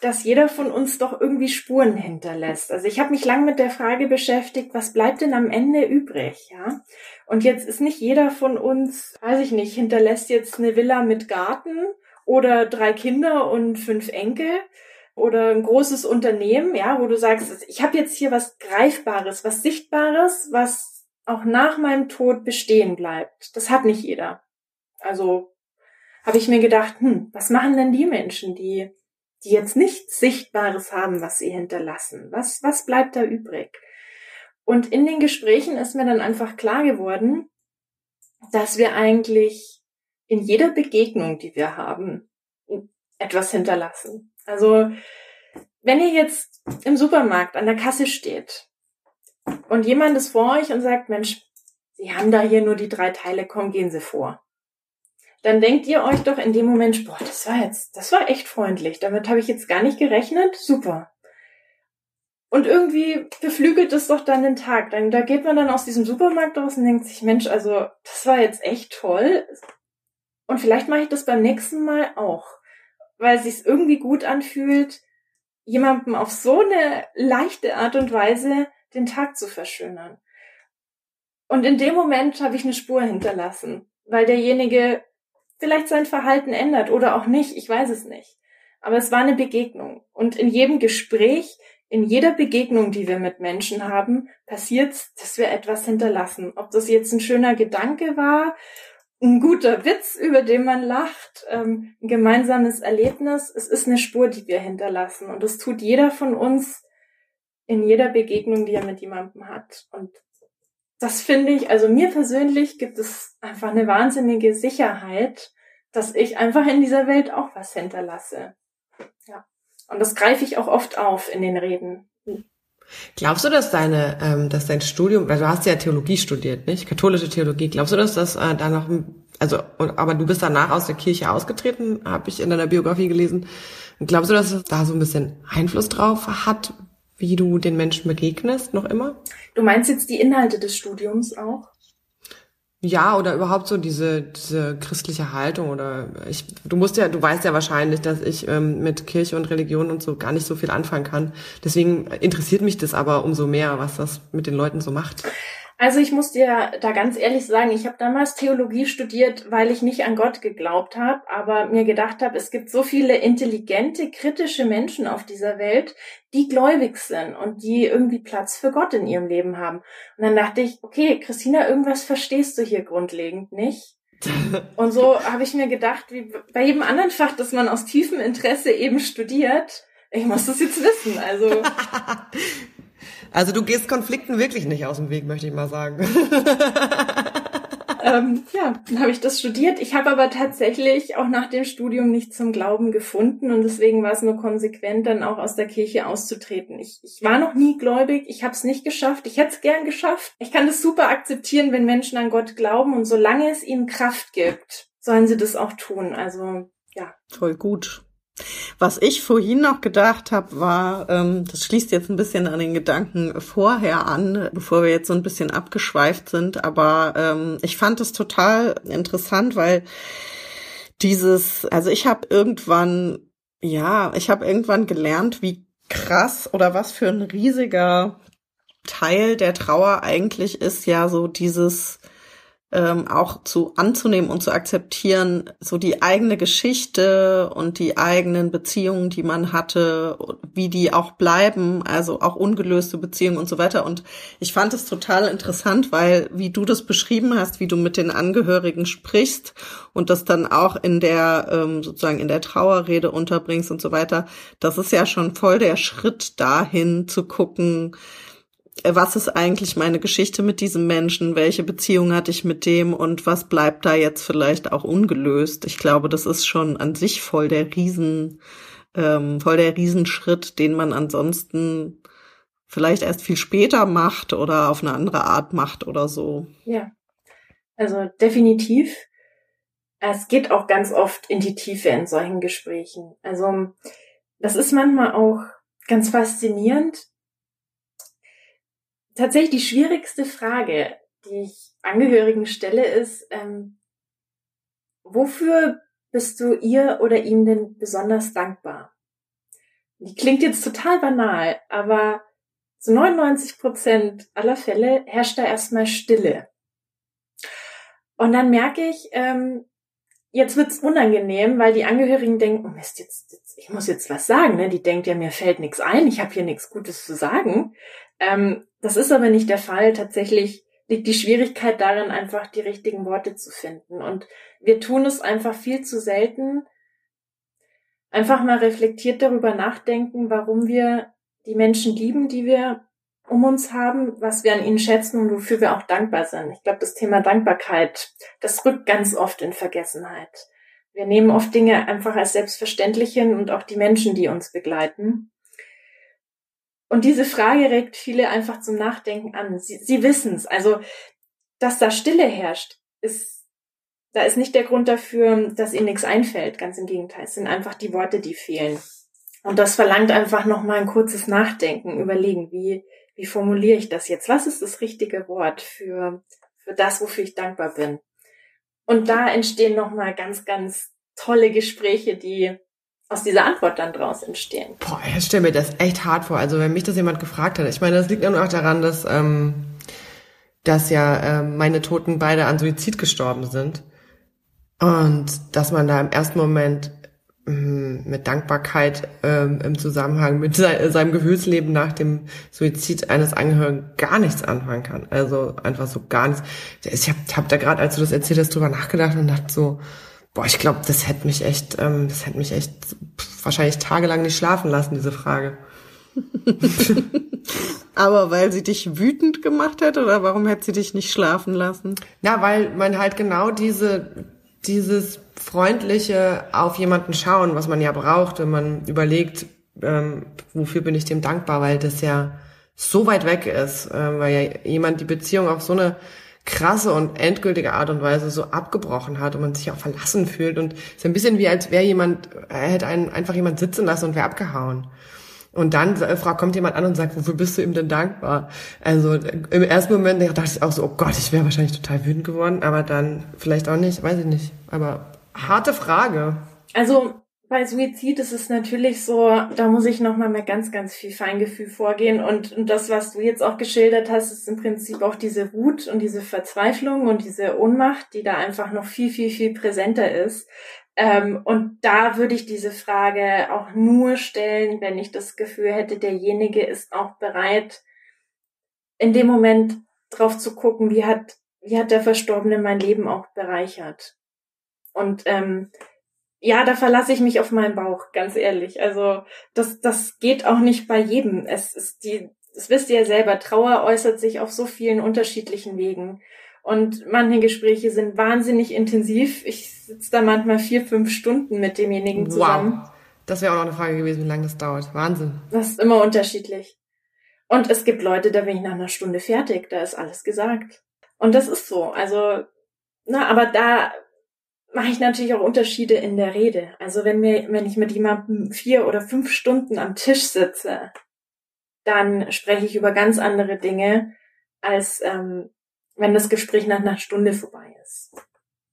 dass jeder von uns doch irgendwie Spuren hinterlässt. Also ich habe mich lang mit der Frage beschäftigt, was bleibt denn am Ende übrig, ja? Und jetzt ist nicht jeder von uns, weiß ich nicht, hinterlässt jetzt eine Villa mit Garten oder drei Kinder und fünf Enkel oder ein großes Unternehmen, ja, wo du sagst, ich habe jetzt hier was greifbares, was sichtbares, was auch nach meinem Tod bestehen bleibt. Das hat nicht jeder. Also habe ich mir gedacht, hm, was machen denn die Menschen, die, die jetzt nichts Sichtbares haben, was sie hinterlassen? Was, was bleibt da übrig? Und in den Gesprächen ist mir dann einfach klar geworden, dass wir eigentlich in jeder Begegnung, die wir haben, etwas hinterlassen. Also, wenn ihr jetzt im Supermarkt an der Kasse steht und jemand ist vor euch und sagt, Mensch, Sie haben da hier nur die drei Teile, komm, gehen Sie vor. Dann denkt ihr euch doch in dem Moment, boah, das war jetzt, das war echt freundlich. Damit habe ich jetzt gar nicht gerechnet. Super. Und irgendwie beflügelt es doch dann den Tag. Dann, da geht man dann aus diesem Supermarkt raus und denkt sich, Mensch, also das war jetzt echt toll. Und vielleicht mache ich das beim nächsten Mal auch, weil es sich irgendwie gut anfühlt, jemandem auf so eine leichte Art und Weise den Tag zu verschönern. Und in dem Moment habe ich eine Spur hinterlassen, weil derjenige vielleicht sein Verhalten ändert oder auch nicht, ich weiß es nicht. Aber es war eine Begegnung. Und in jedem Gespräch, in jeder Begegnung, die wir mit Menschen haben, passiert, dass wir etwas hinterlassen. Ob das jetzt ein schöner Gedanke war, ein guter Witz, über den man lacht, ähm, ein gemeinsames Erlebnis, es ist eine Spur, die wir hinterlassen. Und das tut jeder von uns in jeder Begegnung, die er mit jemandem hat. Und das finde ich, also mir persönlich gibt es einfach eine wahnsinnige Sicherheit, dass ich einfach in dieser Welt auch was hinterlasse. Ja. Und das greife ich auch oft auf in den Reden. Glaubst du, dass deine, ähm, dass dein Studium, weil du hast ja Theologie studiert, nicht? Katholische Theologie. Glaubst du, dass das äh, da noch, also, aber du bist danach aus der Kirche ausgetreten, habe ich in deiner Biografie gelesen. Glaubst du, dass es da so ein bisschen Einfluss drauf hat, wie du den Menschen begegnest, noch immer? Du meinst jetzt die Inhalte des Studiums auch? Ja, oder überhaupt so diese, diese christliche Haltung oder ich, du musst ja, du weißt ja wahrscheinlich, dass ich ähm, mit Kirche und Religion und so gar nicht so viel anfangen kann. Deswegen interessiert mich das aber umso mehr, was das mit den Leuten so macht. Also ich muss dir da ganz ehrlich sagen, ich habe damals Theologie studiert, weil ich nicht an Gott geglaubt habe, aber mir gedacht habe, es gibt so viele intelligente, kritische Menschen auf dieser Welt, die gläubig sind und die irgendwie Platz für Gott in ihrem Leben haben. Und dann dachte ich, okay, Christina, irgendwas verstehst du hier grundlegend nicht. Und so habe ich mir gedacht, wie bei jedem anderen Fach, das man aus tiefem Interesse eben studiert, ich muss das jetzt wissen. Also Also du gehst Konflikten wirklich nicht aus dem Weg, möchte ich mal sagen. ähm, ja, dann habe ich das studiert. Ich habe aber tatsächlich auch nach dem Studium nicht zum Glauben gefunden und deswegen war es nur konsequent, dann auch aus der Kirche auszutreten. Ich, ich war noch nie gläubig, ich habe es nicht geschafft, ich hätte es gern geschafft. Ich kann das super akzeptieren, wenn Menschen an Gott glauben und solange es ihnen Kraft gibt, sollen sie das auch tun. Also ja. Voll gut. Was ich vorhin noch gedacht habe, war, ähm, das schließt jetzt ein bisschen an den Gedanken vorher an, bevor wir jetzt so ein bisschen abgeschweift sind, aber ähm, ich fand es total interessant, weil dieses, also ich habe irgendwann, ja, ich habe irgendwann gelernt, wie krass oder was für ein riesiger Teil der Trauer eigentlich ist, ja, so dieses ähm, auch zu anzunehmen und zu akzeptieren, so die eigene Geschichte und die eigenen Beziehungen, die man hatte, wie die auch bleiben, also auch ungelöste Beziehungen und so weiter. Und ich fand es total interessant, weil wie du das beschrieben hast, wie du mit den Angehörigen sprichst und das dann auch in der ähm, sozusagen in der Trauerrede unterbringst und so weiter, das ist ja schon voll der Schritt dahin zu gucken, was ist eigentlich meine Geschichte mit diesem Menschen, welche Beziehung hatte ich mit dem und was bleibt da jetzt vielleicht auch ungelöst. Ich glaube, das ist schon an sich voll der Riesen, ähm, voll der Riesenschritt, den man ansonsten vielleicht erst viel später macht oder auf eine andere Art macht oder so. Ja, also definitiv. Es geht auch ganz oft in die Tiefe in solchen Gesprächen. Also das ist manchmal auch ganz faszinierend, tatsächlich die schwierigste Frage, die ich Angehörigen stelle, ist, ähm, wofür bist du ihr oder ihm denn besonders dankbar? Die klingt jetzt total banal, aber zu 99 Prozent aller Fälle herrscht da erstmal Stille. Und dann merke ich, ähm, jetzt wird's unangenehm, weil die Angehörigen denken, oh Mist, jetzt, jetzt, ich muss jetzt was sagen. Ne? Die denkt ja, mir fällt nichts ein, ich habe hier nichts Gutes zu sagen. Ähm, das ist aber nicht der Fall. Tatsächlich liegt die Schwierigkeit darin, einfach die richtigen Worte zu finden. Und wir tun es einfach viel zu selten. Einfach mal reflektiert darüber nachdenken, warum wir die Menschen lieben, die wir um uns haben, was wir an ihnen schätzen und wofür wir auch dankbar sind. Ich glaube, das Thema Dankbarkeit, das rückt ganz oft in Vergessenheit. Wir nehmen oft Dinge einfach als selbstverständlich hin und auch die Menschen, die uns begleiten. Und diese Frage regt viele einfach zum Nachdenken an. Sie, sie wissen es. Also, dass da Stille herrscht, ist, da ist nicht der Grund dafür, dass ihnen nichts einfällt. Ganz im Gegenteil. Es sind einfach die Worte, die fehlen. Und das verlangt einfach nochmal ein kurzes Nachdenken, überlegen, wie, wie formuliere ich das jetzt? Was ist das richtige Wort für, für das, wofür ich dankbar bin? Und da entstehen nochmal ganz, ganz tolle Gespräche, die aus dieser Antwort dann draus entstehen. Boah, ich stelle mir das echt hart vor. Also wenn mich das jemand gefragt hat, ich meine, das liegt nur auch daran, dass, ähm, dass ja ähm, meine Toten beide an Suizid gestorben sind. Und dass man da im ersten Moment mit Dankbarkeit ähm, im Zusammenhang mit se seinem Gefühlsleben nach dem Suizid eines Angehörigen gar nichts anfangen kann. Also einfach so gar nichts. Ich habe hab da gerade, als du das erzählt hast, drüber nachgedacht und dachte so, Boah, ich glaube, das hätte mich echt, ähm, das hätte mich echt wahrscheinlich tagelang nicht schlafen lassen, diese Frage. Aber weil sie dich wütend gemacht hat oder warum hätte sie dich nicht schlafen lassen? Ja, weil man halt genau diese, dieses freundliche auf jemanden schauen, was man ja braucht, wenn man überlegt, ähm, wofür bin ich dem dankbar, weil das ja so weit weg ist, äh, weil ja jemand die Beziehung auf so eine krasse und endgültige Art und Weise so abgebrochen hat und man sich auch verlassen fühlt und es ist ein bisschen wie als wäre jemand, er hätte einen einfach jemand sitzen lassen und wäre abgehauen. Und dann äh, kommt jemand an und sagt, wofür bist du ihm denn dankbar? Also im ersten Moment dachte ich auch so, oh Gott, ich wäre wahrscheinlich total wütend geworden, aber dann vielleicht auch nicht, weiß ich nicht. Aber harte Frage. Also bei Suizid ist es natürlich so, da muss ich nochmal mit ganz, ganz viel Feingefühl vorgehen. Und, und das, was du jetzt auch geschildert hast, ist im Prinzip auch diese Wut und diese Verzweiflung und diese Ohnmacht, die da einfach noch viel, viel, viel präsenter ist. Ähm, und da würde ich diese Frage auch nur stellen, wenn ich das Gefühl hätte, derjenige ist auch bereit, in dem Moment drauf zu gucken, wie hat, wie hat der Verstorbene mein Leben auch bereichert. Und ähm, ja, da verlasse ich mich auf meinen Bauch, ganz ehrlich. Also das, das geht auch nicht bei jedem. Es ist die, das wisst ihr ja selber, Trauer äußert sich auf so vielen unterschiedlichen Wegen. Und manche Gespräche sind wahnsinnig intensiv. Ich sitze da manchmal vier, fünf Stunden mit demjenigen zusammen. Wow. Das wäre auch noch eine Frage gewesen, wie lange das dauert. Wahnsinn. Das ist immer unterschiedlich. Und es gibt Leute, da bin ich nach einer Stunde fertig, da ist alles gesagt. Und das ist so. Also, na, aber da mache ich natürlich auch Unterschiede in der Rede. Also wenn mir, wenn ich mit jemandem vier oder fünf Stunden am Tisch sitze, dann spreche ich über ganz andere Dinge, als ähm, wenn das Gespräch nach einer Stunde vorbei ist.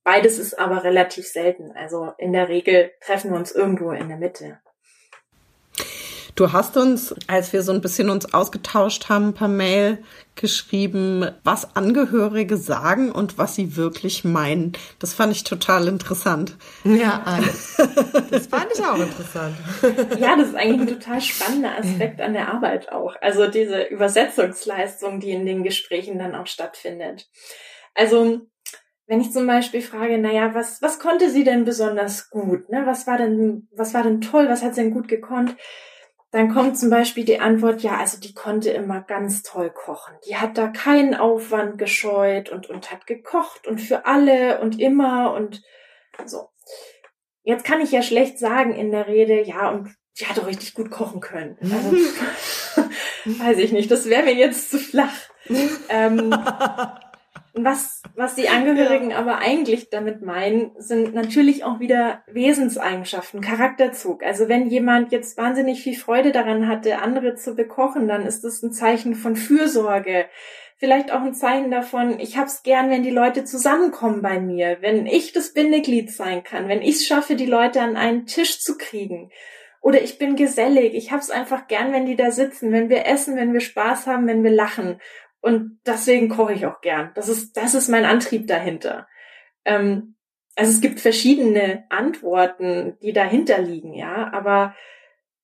Beides ist aber relativ selten. Also in der Regel treffen wir uns irgendwo in der Mitte. Du hast uns, als wir so ein bisschen uns ausgetauscht haben per Mail, geschrieben, was Angehörige sagen und was sie wirklich meinen. Das fand ich total interessant. Ja, alles. Das fand ich auch interessant. Ja, das ist eigentlich ein total spannender Aspekt an der Arbeit auch. Also diese Übersetzungsleistung, die in den Gesprächen dann auch stattfindet. Also wenn ich zum Beispiel frage, naja, was, was konnte sie denn besonders gut? Ne? Was war denn, was war denn toll? Was hat sie denn gut gekonnt? Dann kommt zum Beispiel die Antwort, ja, also die konnte immer ganz toll kochen. Die hat da keinen Aufwand gescheut und, und hat gekocht und für alle und immer und so. Jetzt kann ich ja schlecht sagen in der Rede, ja, und die hat doch richtig gut kochen können. Also, weiß ich nicht, das wäre mir jetzt zu flach. ähm, was, was die Angehörigen ja. aber eigentlich damit meinen, sind natürlich auch wieder Wesenseigenschaften, Charakterzug. Also wenn jemand jetzt wahnsinnig viel Freude daran hatte, andere zu bekochen, dann ist das ein Zeichen von Fürsorge. Vielleicht auch ein Zeichen davon, ich hab's gern, wenn die Leute zusammenkommen bei mir, wenn ich das Bindeglied sein kann, wenn ich es schaffe, die Leute an einen Tisch zu kriegen. Oder ich bin gesellig, ich hab's einfach gern, wenn die da sitzen, wenn wir essen, wenn wir Spaß haben, wenn wir lachen. Und deswegen koche ich auch gern. Das ist, das ist mein Antrieb dahinter. Ähm, also es gibt verschiedene Antworten, die dahinter liegen, ja, aber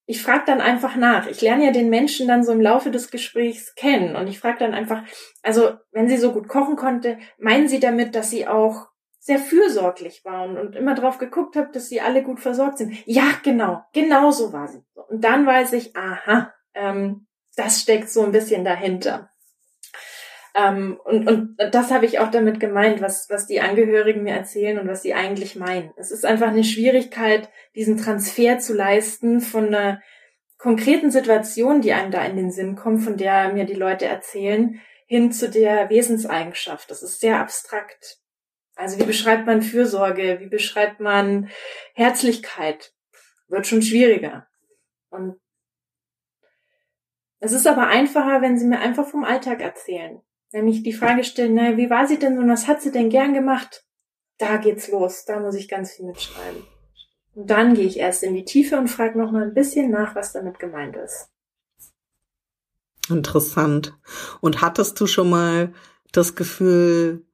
ich frage dann einfach nach. Ich lerne ja den Menschen dann so im Laufe des Gesprächs kennen und ich frage dann einfach, also wenn sie so gut kochen konnte, meinen Sie damit, dass sie auch sehr fürsorglich waren und immer drauf geguckt habe, dass sie alle gut versorgt sind. Ja, genau, genau so war sie. Und dann weiß ich, aha, ähm, das steckt so ein bisschen dahinter. Ähm, und, und das habe ich auch damit gemeint, was, was die Angehörigen mir erzählen und was sie eigentlich meinen. Es ist einfach eine Schwierigkeit, diesen Transfer zu leisten von einer konkreten Situation, die einem da in den Sinn kommt, von der mir die Leute erzählen, hin zu der Wesenseigenschaft. Das ist sehr abstrakt. Also wie beschreibt man Fürsorge? Wie beschreibt man Herzlichkeit? Wird schon schwieriger. Und es ist aber einfacher, wenn sie mir einfach vom Alltag erzählen. Wenn ich die Frage stelle, naja, wie war sie denn und was hat sie denn gern gemacht? Da geht's los. Da muss ich ganz viel mitschreiben. Und dann gehe ich erst in die Tiefe und frage noch mal ein bisschen nach, was damit gemeint ist. Interessant. Und hattest du schon mal das Gefühl,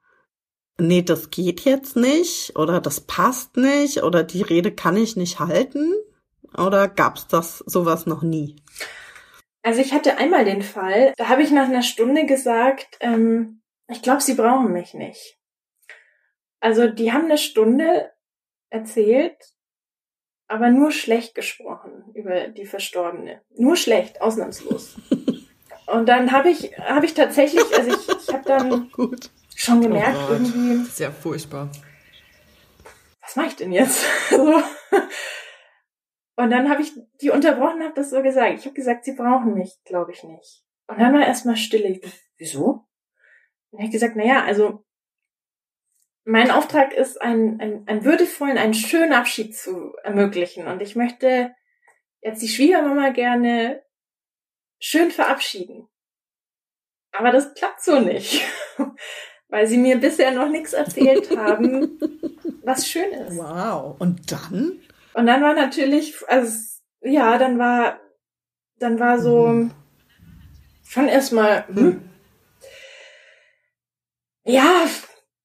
nee, das geht jetzt nicht oder das passt nicht oder die Rede kann ich nicht halten? Oder gab's das sowas noch nie? Also ich hatte einmal den Fall, da habe ich nach einer Stunde gesagt, ähm, ich glaube, sie brauchen mich nicht. Also die haben eine Stunde erzählt, aber nur schlecht gesprochen über die Verstorbene. Nur schlecht, ausnahmslos. Und dann habe ich, habe ich tatsächlich, also ich, ich habe dann oh, schon gemerkt, oh irgendwie. Sehr furchtbar. Was mache ich denn jetzt? so. Und dann habe ich die unterbrochen, habe das so gesagt. Ich habe gesagt, sie brauchen mich, glaube ich nicht. Und dann war erstmal Stille. Ich, Wieso? Und ich gesagt, na ja, also mein Auftrag ist, einen, einen, einen würdevollen, einen schönen Abschied zu ermöglichen. Und ich möchte jetzt die Schwiegermama gerne schön verabschieden. Aber das klappt so nicht, weil sie mir bisher noch nichts erzählt haben, was schön ist. Wow. Und dann? Und dann war natürlich, also ja, dann war, dann war so mhm. schon erstmal, hm, hm. ja,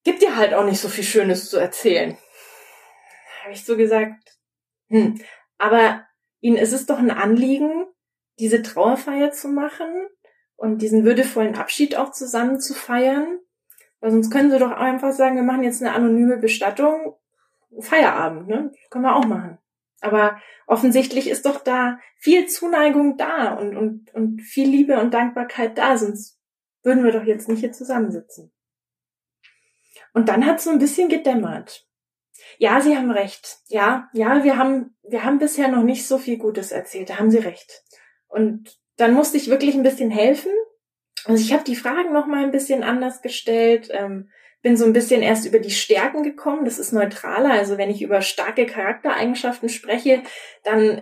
gibt dir halt auch nicht so viel Schönes zu erzählen. Habe ich so gesagt, hm, aber ihnen ist es doch ein Anliegen, diese Trauerfeier zu machen und diesen würdevollen Abschied auch zusammen zu feiern. Weil sonst können sie doch einfach sagen, wir machen jetzt eine anonyme Bestattung, Feierabend, ne? Können wir auch machen. Aber offensichtlich ist doch da viel Zuneigung da und, und, und viel Liebe und Dankbarkeit da, sonst würden wir doch jetzt nicht hier zusammensitzen. Und dann hat so ein bisschen gedämmert. Ja, Sie haben recht. Ja, ja, wir haben, wir haben bisher noch nicht so viel Gutes erzählt. Da haben Sie recht. Und dann musste ich wirklich ein bisschen helfen. Also ich habe die Fragen noch mal ein bisschen anders gestellt. Ähm, bin so ein bisschen erst über die Stärken gekommen. Das ist neutraler. Also wenn ich über starke Charaktereigenschaften spreche, dann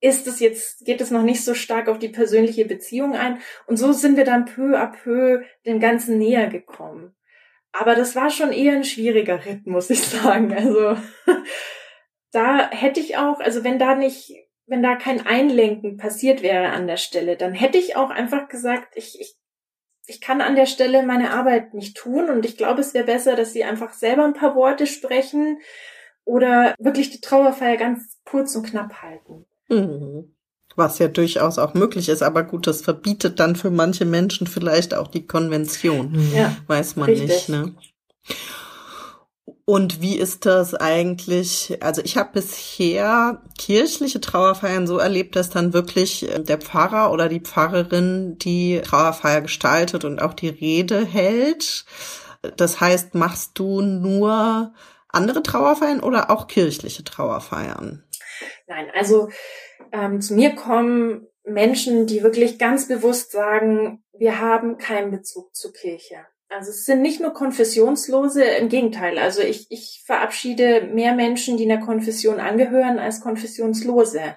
ist es jetzt, geht es noch nicht so stark auf die persönliche Beziehung ein. Und so sind wir dann peu à peu dem Ganzen näher gekommen. Aber das war schon eher ein schwieriger Ritt, muss ich sagen. Also da hätte ich auch, also wenn da nicht, wenn da kein Einlenken passiert wäre an der Stelle, dann hätte ich auch einfach gesagt, ich, ich, ich kann an der Stelle meine Arbeit nicht tun und ich glaube, es wäre besser, dass sie einfach selber ein paar Worte sprechen oder wirklich die Trauerfeier ganz kurz und knapp halten. Mhm. Was ja durchaus auch möglich ist, aber gut, das verbietet dann für manche Menschen vielleicht auch die Konvention. Ja, Weiß man richtig. nicht, ne? Und wie ist das eigentlich? Also ich habe bisher kirchliche Trauerfeiern so erlebt, dass dann wirklich äh, der Pfarrer oder die Pfarrerin die Trauerfeier gestaltet und auch die Rede hält. Das heißt, machst du nur andere Trauerfeiern oder auch kirchliche Trauerfeiern? Nein, also ähm, zu mir kommen Menschen, die wirklich ganz bewusst sagen, wir haben keinen Bezug zur Kirche. Also es sind nicht nur Konfessionslose, im Gegenteil. Also ich, ich verabschiede mehr Menschen, die einer Konfession angehören, als Konfessionslose.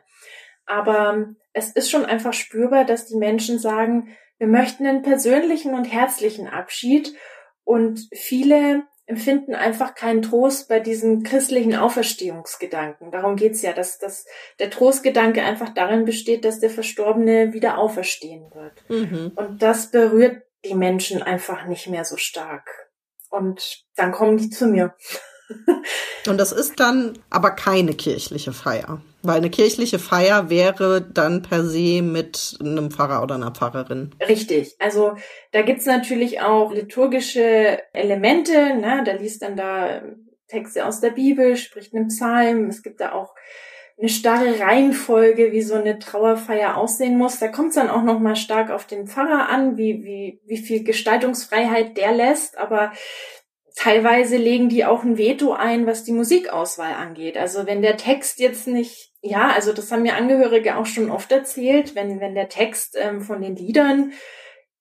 Aber es ist schon einfach spürbar, dass die Menschen sagen, wir möchten einen persönlichen und herzlichen Abschied. Und viele empfinden einfach keinen Trost bei diesen christlichen Auferstehungsgedanken. Darum geht's ja, dass, dass der Trostgedanke einfach darin besteht, dass der Verstorbene wieder auferstehen wird. Mhm. Und das berührt die Menschen einfach nicht mehr so stark. Und dann kommen die zu mir. Und das ist dann aber keine kirchliche Feier. Weil eine kirchliche Feier wäre dann per se mit einem Pfarrer oder einer Pfarrerin. Richtig. Also da gibt's natürlich auch liturgische Elemente. Ne? Da liest dann da Texte aus der Bibel, spricht einen Psalm. Es gibt da auch eine starre Reihenfolge, wie so eine Trauerfeier aussehen muss. Da kommt es dann auch noch mal stark auf den Pfarrer an, wie, wie, wie viel Gestaltungsfreiheit der lässt. Aber teilweise legen die auch ein Veto ein, was die Musikauswahl angeht. Also wenn der Text jetzt nicht, ja, also das haben mir Angehörige auch schon oft erzählt, wenn, wenn der Text ähm, von den Liedern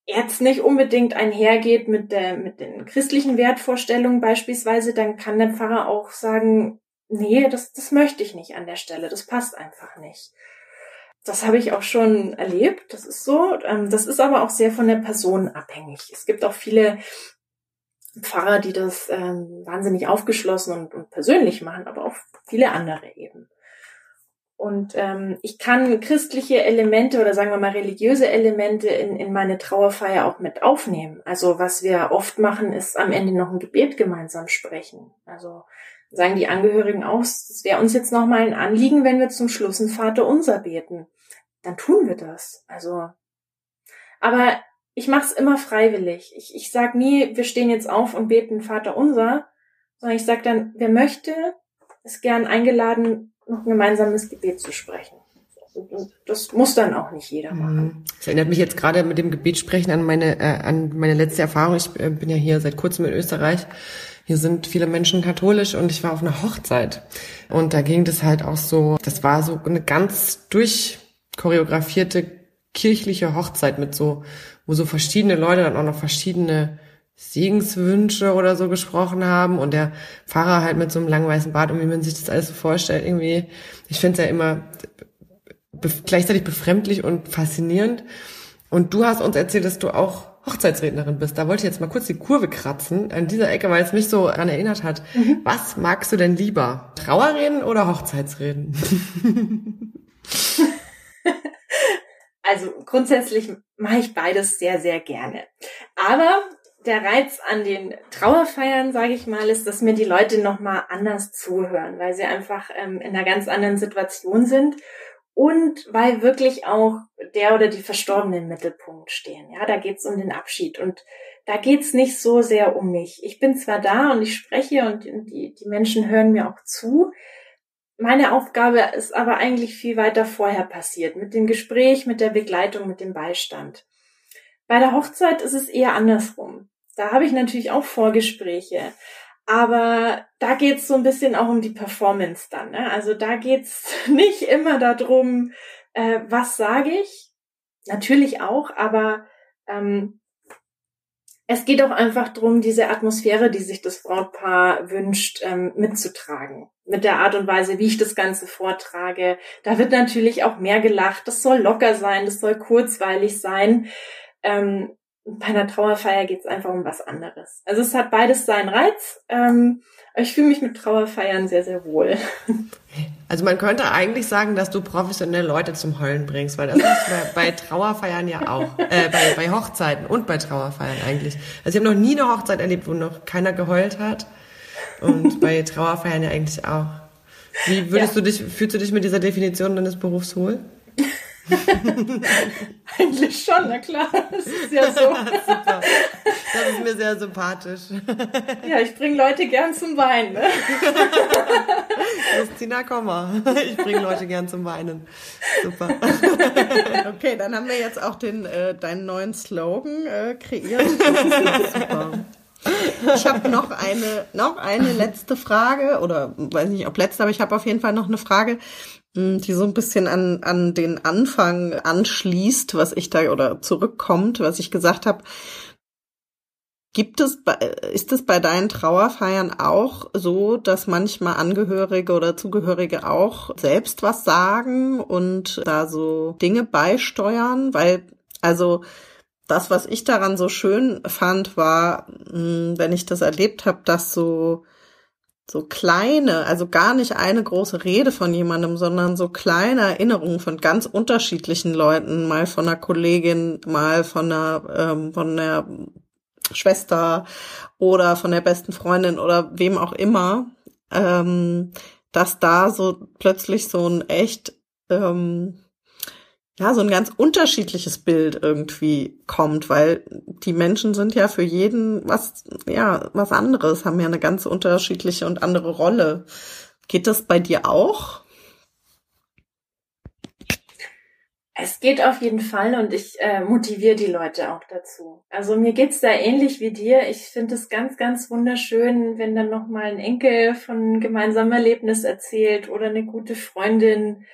jetzt nicht unbedingt einhergeht mit der, mit den christlichen Wertvorstellungen beispielsweise, dann kann der Pfarrer auch sagen, nee, das, das möchte ich nicht an der Stelle, das passt einfach nicht. Das habe ich auch schon erlebt, das ist so. Ähm, das ist aber auch sehr von der Person abhängig. Es gibt auch viele Pfarrer, die das ähm, wahnsinnig aufgeschlossen und, und persönlich machen, aber auch viele andere eben. Und ähm, ich kann christliche Elemente oder sagen wir mal religiöse Elemente in, in meine Trauerfeier auch mit aufnehmen. Also was wir oft machen, ist am Ende noch ein Gebet gemeinsam sprechen. Also sagen die Angehörigen auch, es wäre uns jetzt nochmal ein Anliegen, wenn wir zum Schluss ein Vater unser beten. Dann tun wir das. Also, aber ich mache es immer freiwillig. Ich, ich sage nie, wir stehen jetzt auf und beten Vater unser, sondern ich sage dann, wer möchte, ist gern eingeladen, noch ein gemeinsames Gebet zu sprechen. Und das muss dann auch nicht jeder machen. Mhm. Das erinnert mich jetzt gerade mit dem Gebetsprechen an meine, äh, an meine letzte Erfahrung. Ich äh, bin ja hier seit kurzem in Österreich. Hier sind viele Menschen katholisch und ich war auf einer Hochzeit. Und da ging das halt auch so, das war so eine ganz durchchoreografierte kirchliche Hochzeit mit so wo so verschiedene Leute dann auch noch verschiedene Segenswünsche oder so gesprochen haben und der Pfarrer halt mit so einem langen weißen Bart und wie man sich das alles so vorstellt, irgendwie, ich finde es ja immer be gleichzeitig befremdlich und faszinierend. Und du hast uns erzählt, dass du auch Hochzeitsrednerin bist. Da wollte ich jetzt mal kurz die Kurve kratzen an dieser Ecke, weil es mich so daran erinnert hat. Mhm. Was magst du denn lieber? Trauerreden oder Hochzeitsreden? Also grundsätzlich mache ich beides sehr, sehr gerne. Aber der Reiz an den Trauerfeiern, sage ich mal, ist, dass mir die Leute nochmal anders zuhören, weil sie einfach ähm, in einer ganz anderen Situation sind und weil wirklich auch der oder die Verstorbenen im Mittelpunkt stehen. Ja, da geht's um den Abschied und da geht's nicht so sehr um mich. Ich bin zwar da und ich spreche und die, die Menschen hören mir auch zu, meine Aufgabe ist aber eigentlich viel weiter vorher passiert, mit dem Gespräch, mit der Begleitung, mit dem Beistand. Bei der Hochzeit ist es eher andersrum. Da habe ich natürlich auch Vorgespräche. Aber da geht's so ein bisschen auch um die Performance dann. Ne? Also da geht's nicht immer darum, äh, was sage ich. Natürlich auch, aber ähm, es geht auch einfach drum, diese Atmosphäre, die sich das Brautpaar wünscht, ähm, mitzutragen. Mit der Art und Weise, wie ich das Ganze vortrage. Da wird natürlich auch mehr gelacht. Das soll locker sein, das soll kurzweilig sein. Ähm, bei einer Trauerfeier geht es einfach um was anderes. Also es hat beides seinen Reiz. Ähm, ich fühle mich mit Trauerfeiern sehr, sehr wohl. Also man könnte eigentlich sagen, dass du professionelle Leute zum Heulen bringst, weil das ist bei, bei Trauerfeiern ja auch, äh, bei, bei Hochzeiten und bei Trauerfeiern eigentlich. Also ich habe noch nie eine Hochzeit erlebt, wo noch keiner geheult hat und bei Trauerfeiern ja eigentlich auch. Wie würdest ja. du dich, fühlst du dich mit dieser Definition deines Berufs wohl? Eigentlich schon, na klar. Das ist ja so. Super. Das ist mir sehr sympathisch. Ja, ich bringe Leute gern zum Weinen. Ne? Christina, komm mal. Ich bringe Leute gern zum Weinen. Super. Okay, dann haben wir jetzt auch den, äh, deinen neuen Slogan äh, kreiert. super. Ich habe noch eine, noch eine letzte Frage, oder weiß nicht, ob letzte, aber ich habe auf jeden Fall noch eine Frage. Hm, die so ein bisschen an, an den Anfang anschließt, was ich da oder zurückkommt, was ich gesagt habe. Gibt es, ist es bei deinen Trauerfeiern auch so, dass manchmal Angehörige oder Zugehörige auch selbst was sagen und da so Dinge beisteuern? Weil, also, das, was ich daran so schön fand, war, hm, wenn ich das erlebt habe, dass so so kleine, also gar nicht eine große Rede von jemandem, sondern so kleine Erinnerungen von ganz unterschiedlichen Leuten, mal von einer Kollegin, mal von einer, ähm, von der Schwester oder von der besten Freundin oder wem auch immer, ähm, dass da so plötzlich so ein echt ähm, ja, so ein ganz unterschiedliches Bild irgendwie kommt, weil die Menschen sind ja für jeden was, ja, was anderes, haben ja eine ganz unterschiedliche und andere Rolle. Geht das bei dir auch? Es geht auf jeden Fall und ich äh, motiviere die Leute auch dazu. Also mir geht's da ähnlich wie dir. Ich finde es ganz, ganz wunderschön, wenn dann noch mal ein Enkel von gemeinsamem Erlebnis erzählt oder eine gute Freundin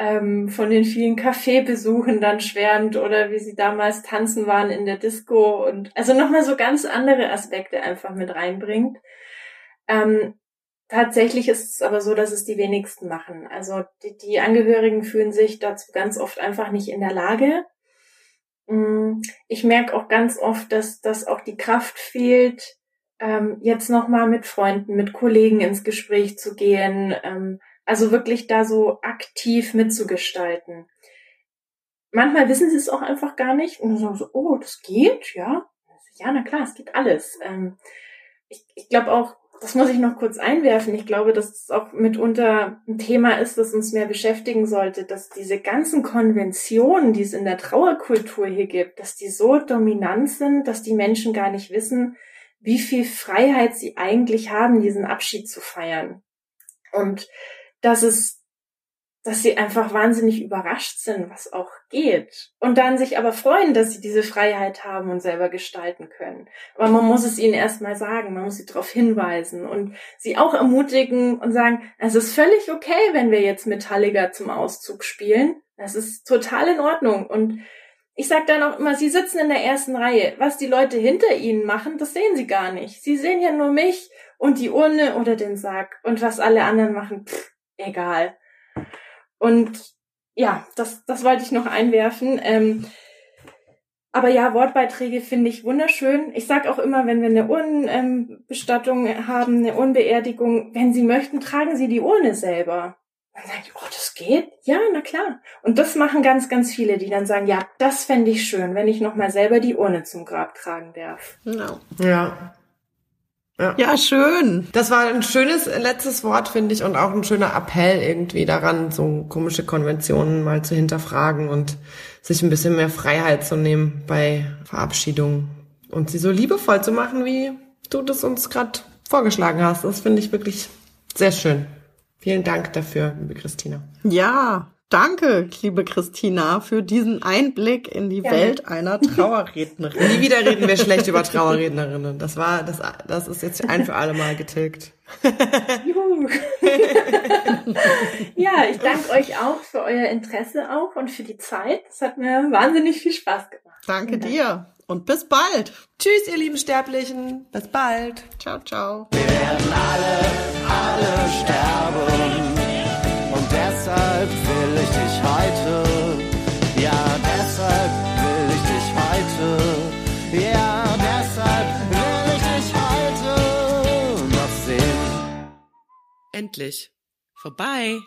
ähm, von den vielen Kaffeebesuchen dann schwärmt oder wie sie damals tanzen waren in der Disco und also nochmal so ganz andere Aspekte einfach mit reinbringt. Ähm, tatsächlich ist es aber so, dass es die wenigsten machen. Also die, die Angehörigen fühlen sich dazu ganz oft einfach nicht in der Lage. Mm, ich merke auch ganz oft, dass, dass auch die Kraft fehlt, ähm, jetzt nochmal mit Freunden, mit Kollegen ins Gespräch zu gehen, ähm, also wirklich da so aktiv mitzugestalten. Manchmal wissen sie es auch einfach gar nicht und sagen so, oh, das geht, ja. Ja, na klar, es geht alles. Ähm, ich ich glaube auch, das muss ich noch kurz einwerfen. Ich glaube, dass es auch mitunter ein Thema ist, das uns mehr beschäftigen sollte, dass diese ganzen Konventionen, die es in der Trauerkultur hier gibt, dass die so dominant sind, dass die Menschen gar nicht wissen, wie viel Freiheit sie eigentlich haben, diesen Abschied zu feiern. Und dass es dass sie einfach wahnsinnig überrascht sind, was auch geht. Und dann sich aber freuen, dass sie diese Freiheit haben und selber gestalten können. Aber man muss es ihnen erstmal sagen, man muss sie darauf hinweisen und sie auch ermutigen und sagen, es ist völlig okay, wenn wir jetzt Metallica zum Auszug spielen. Das ist total in Ordnung. Und ich sage dann auch immer, sie sitzen in der ersten Reihe. Was die Leute hinter ihnen machen, das sehen sie gar nicht. Sie sehen ja nur mich und die Urne oder den Sack. Und was alle anderen machen, pff, egal. Und ja, das, das wollte ich noch einwerfen. Ähm, aber ja, Wortbeiträge finde ich wunderschön. Ich sage auch immer, wenn wir eine Urnenbestattung ähm, haben, eine Urnenbeerdigung, wenn Sie möchten, tragen Sie die Urne selber. Dann sage ich, oh, das geht? Ja, na klar. Und das machen ganz, ganz viele, die dann sagen, ja, das fände ich schön, wenn ich nochmal selber die Urne zum Grab tragen darf. Genau. Ja. Ja. ja, schön. Das war ein schönes letztes Wort, finde ich, und auch ein schöner Appell irgendwie daran, so komische Konventionen mal zu hinterfragen und sich ein bisschen mehr Freiheit zu nehmen bei Verabschiedungen und sie so liebevoll zu machen, wie du das uns gerade vorgeschlagen hast. Das finde ich wirklich sehr schön. Vielen Dank dafür, liebe Christina. Ja, Danke, liebe Christina, für diesen Einblick in die ja. Welt einer Trauerrednerin. Nie wieder reden wir schlecht über Trauerrednerinnen. Das war, das, das ist jetzt ein für alle Mal getilgt. Juhu. ja, ich danke euch auch für euer Interesse auch und für die Zeit. Es hat mir wahnsinnig viel Spaß gemacht. Danke dir und bis bald. Tschüss, ihr lieben Sterblichen. Bis bald. Ciao, ciao. Wir werden alle, alle sterben. Und deshalb ich dich heute. Ja, deshalb will ich dich heute. Ja, deshalb will ich dich heute noch sehen. Endlich. Vorbei.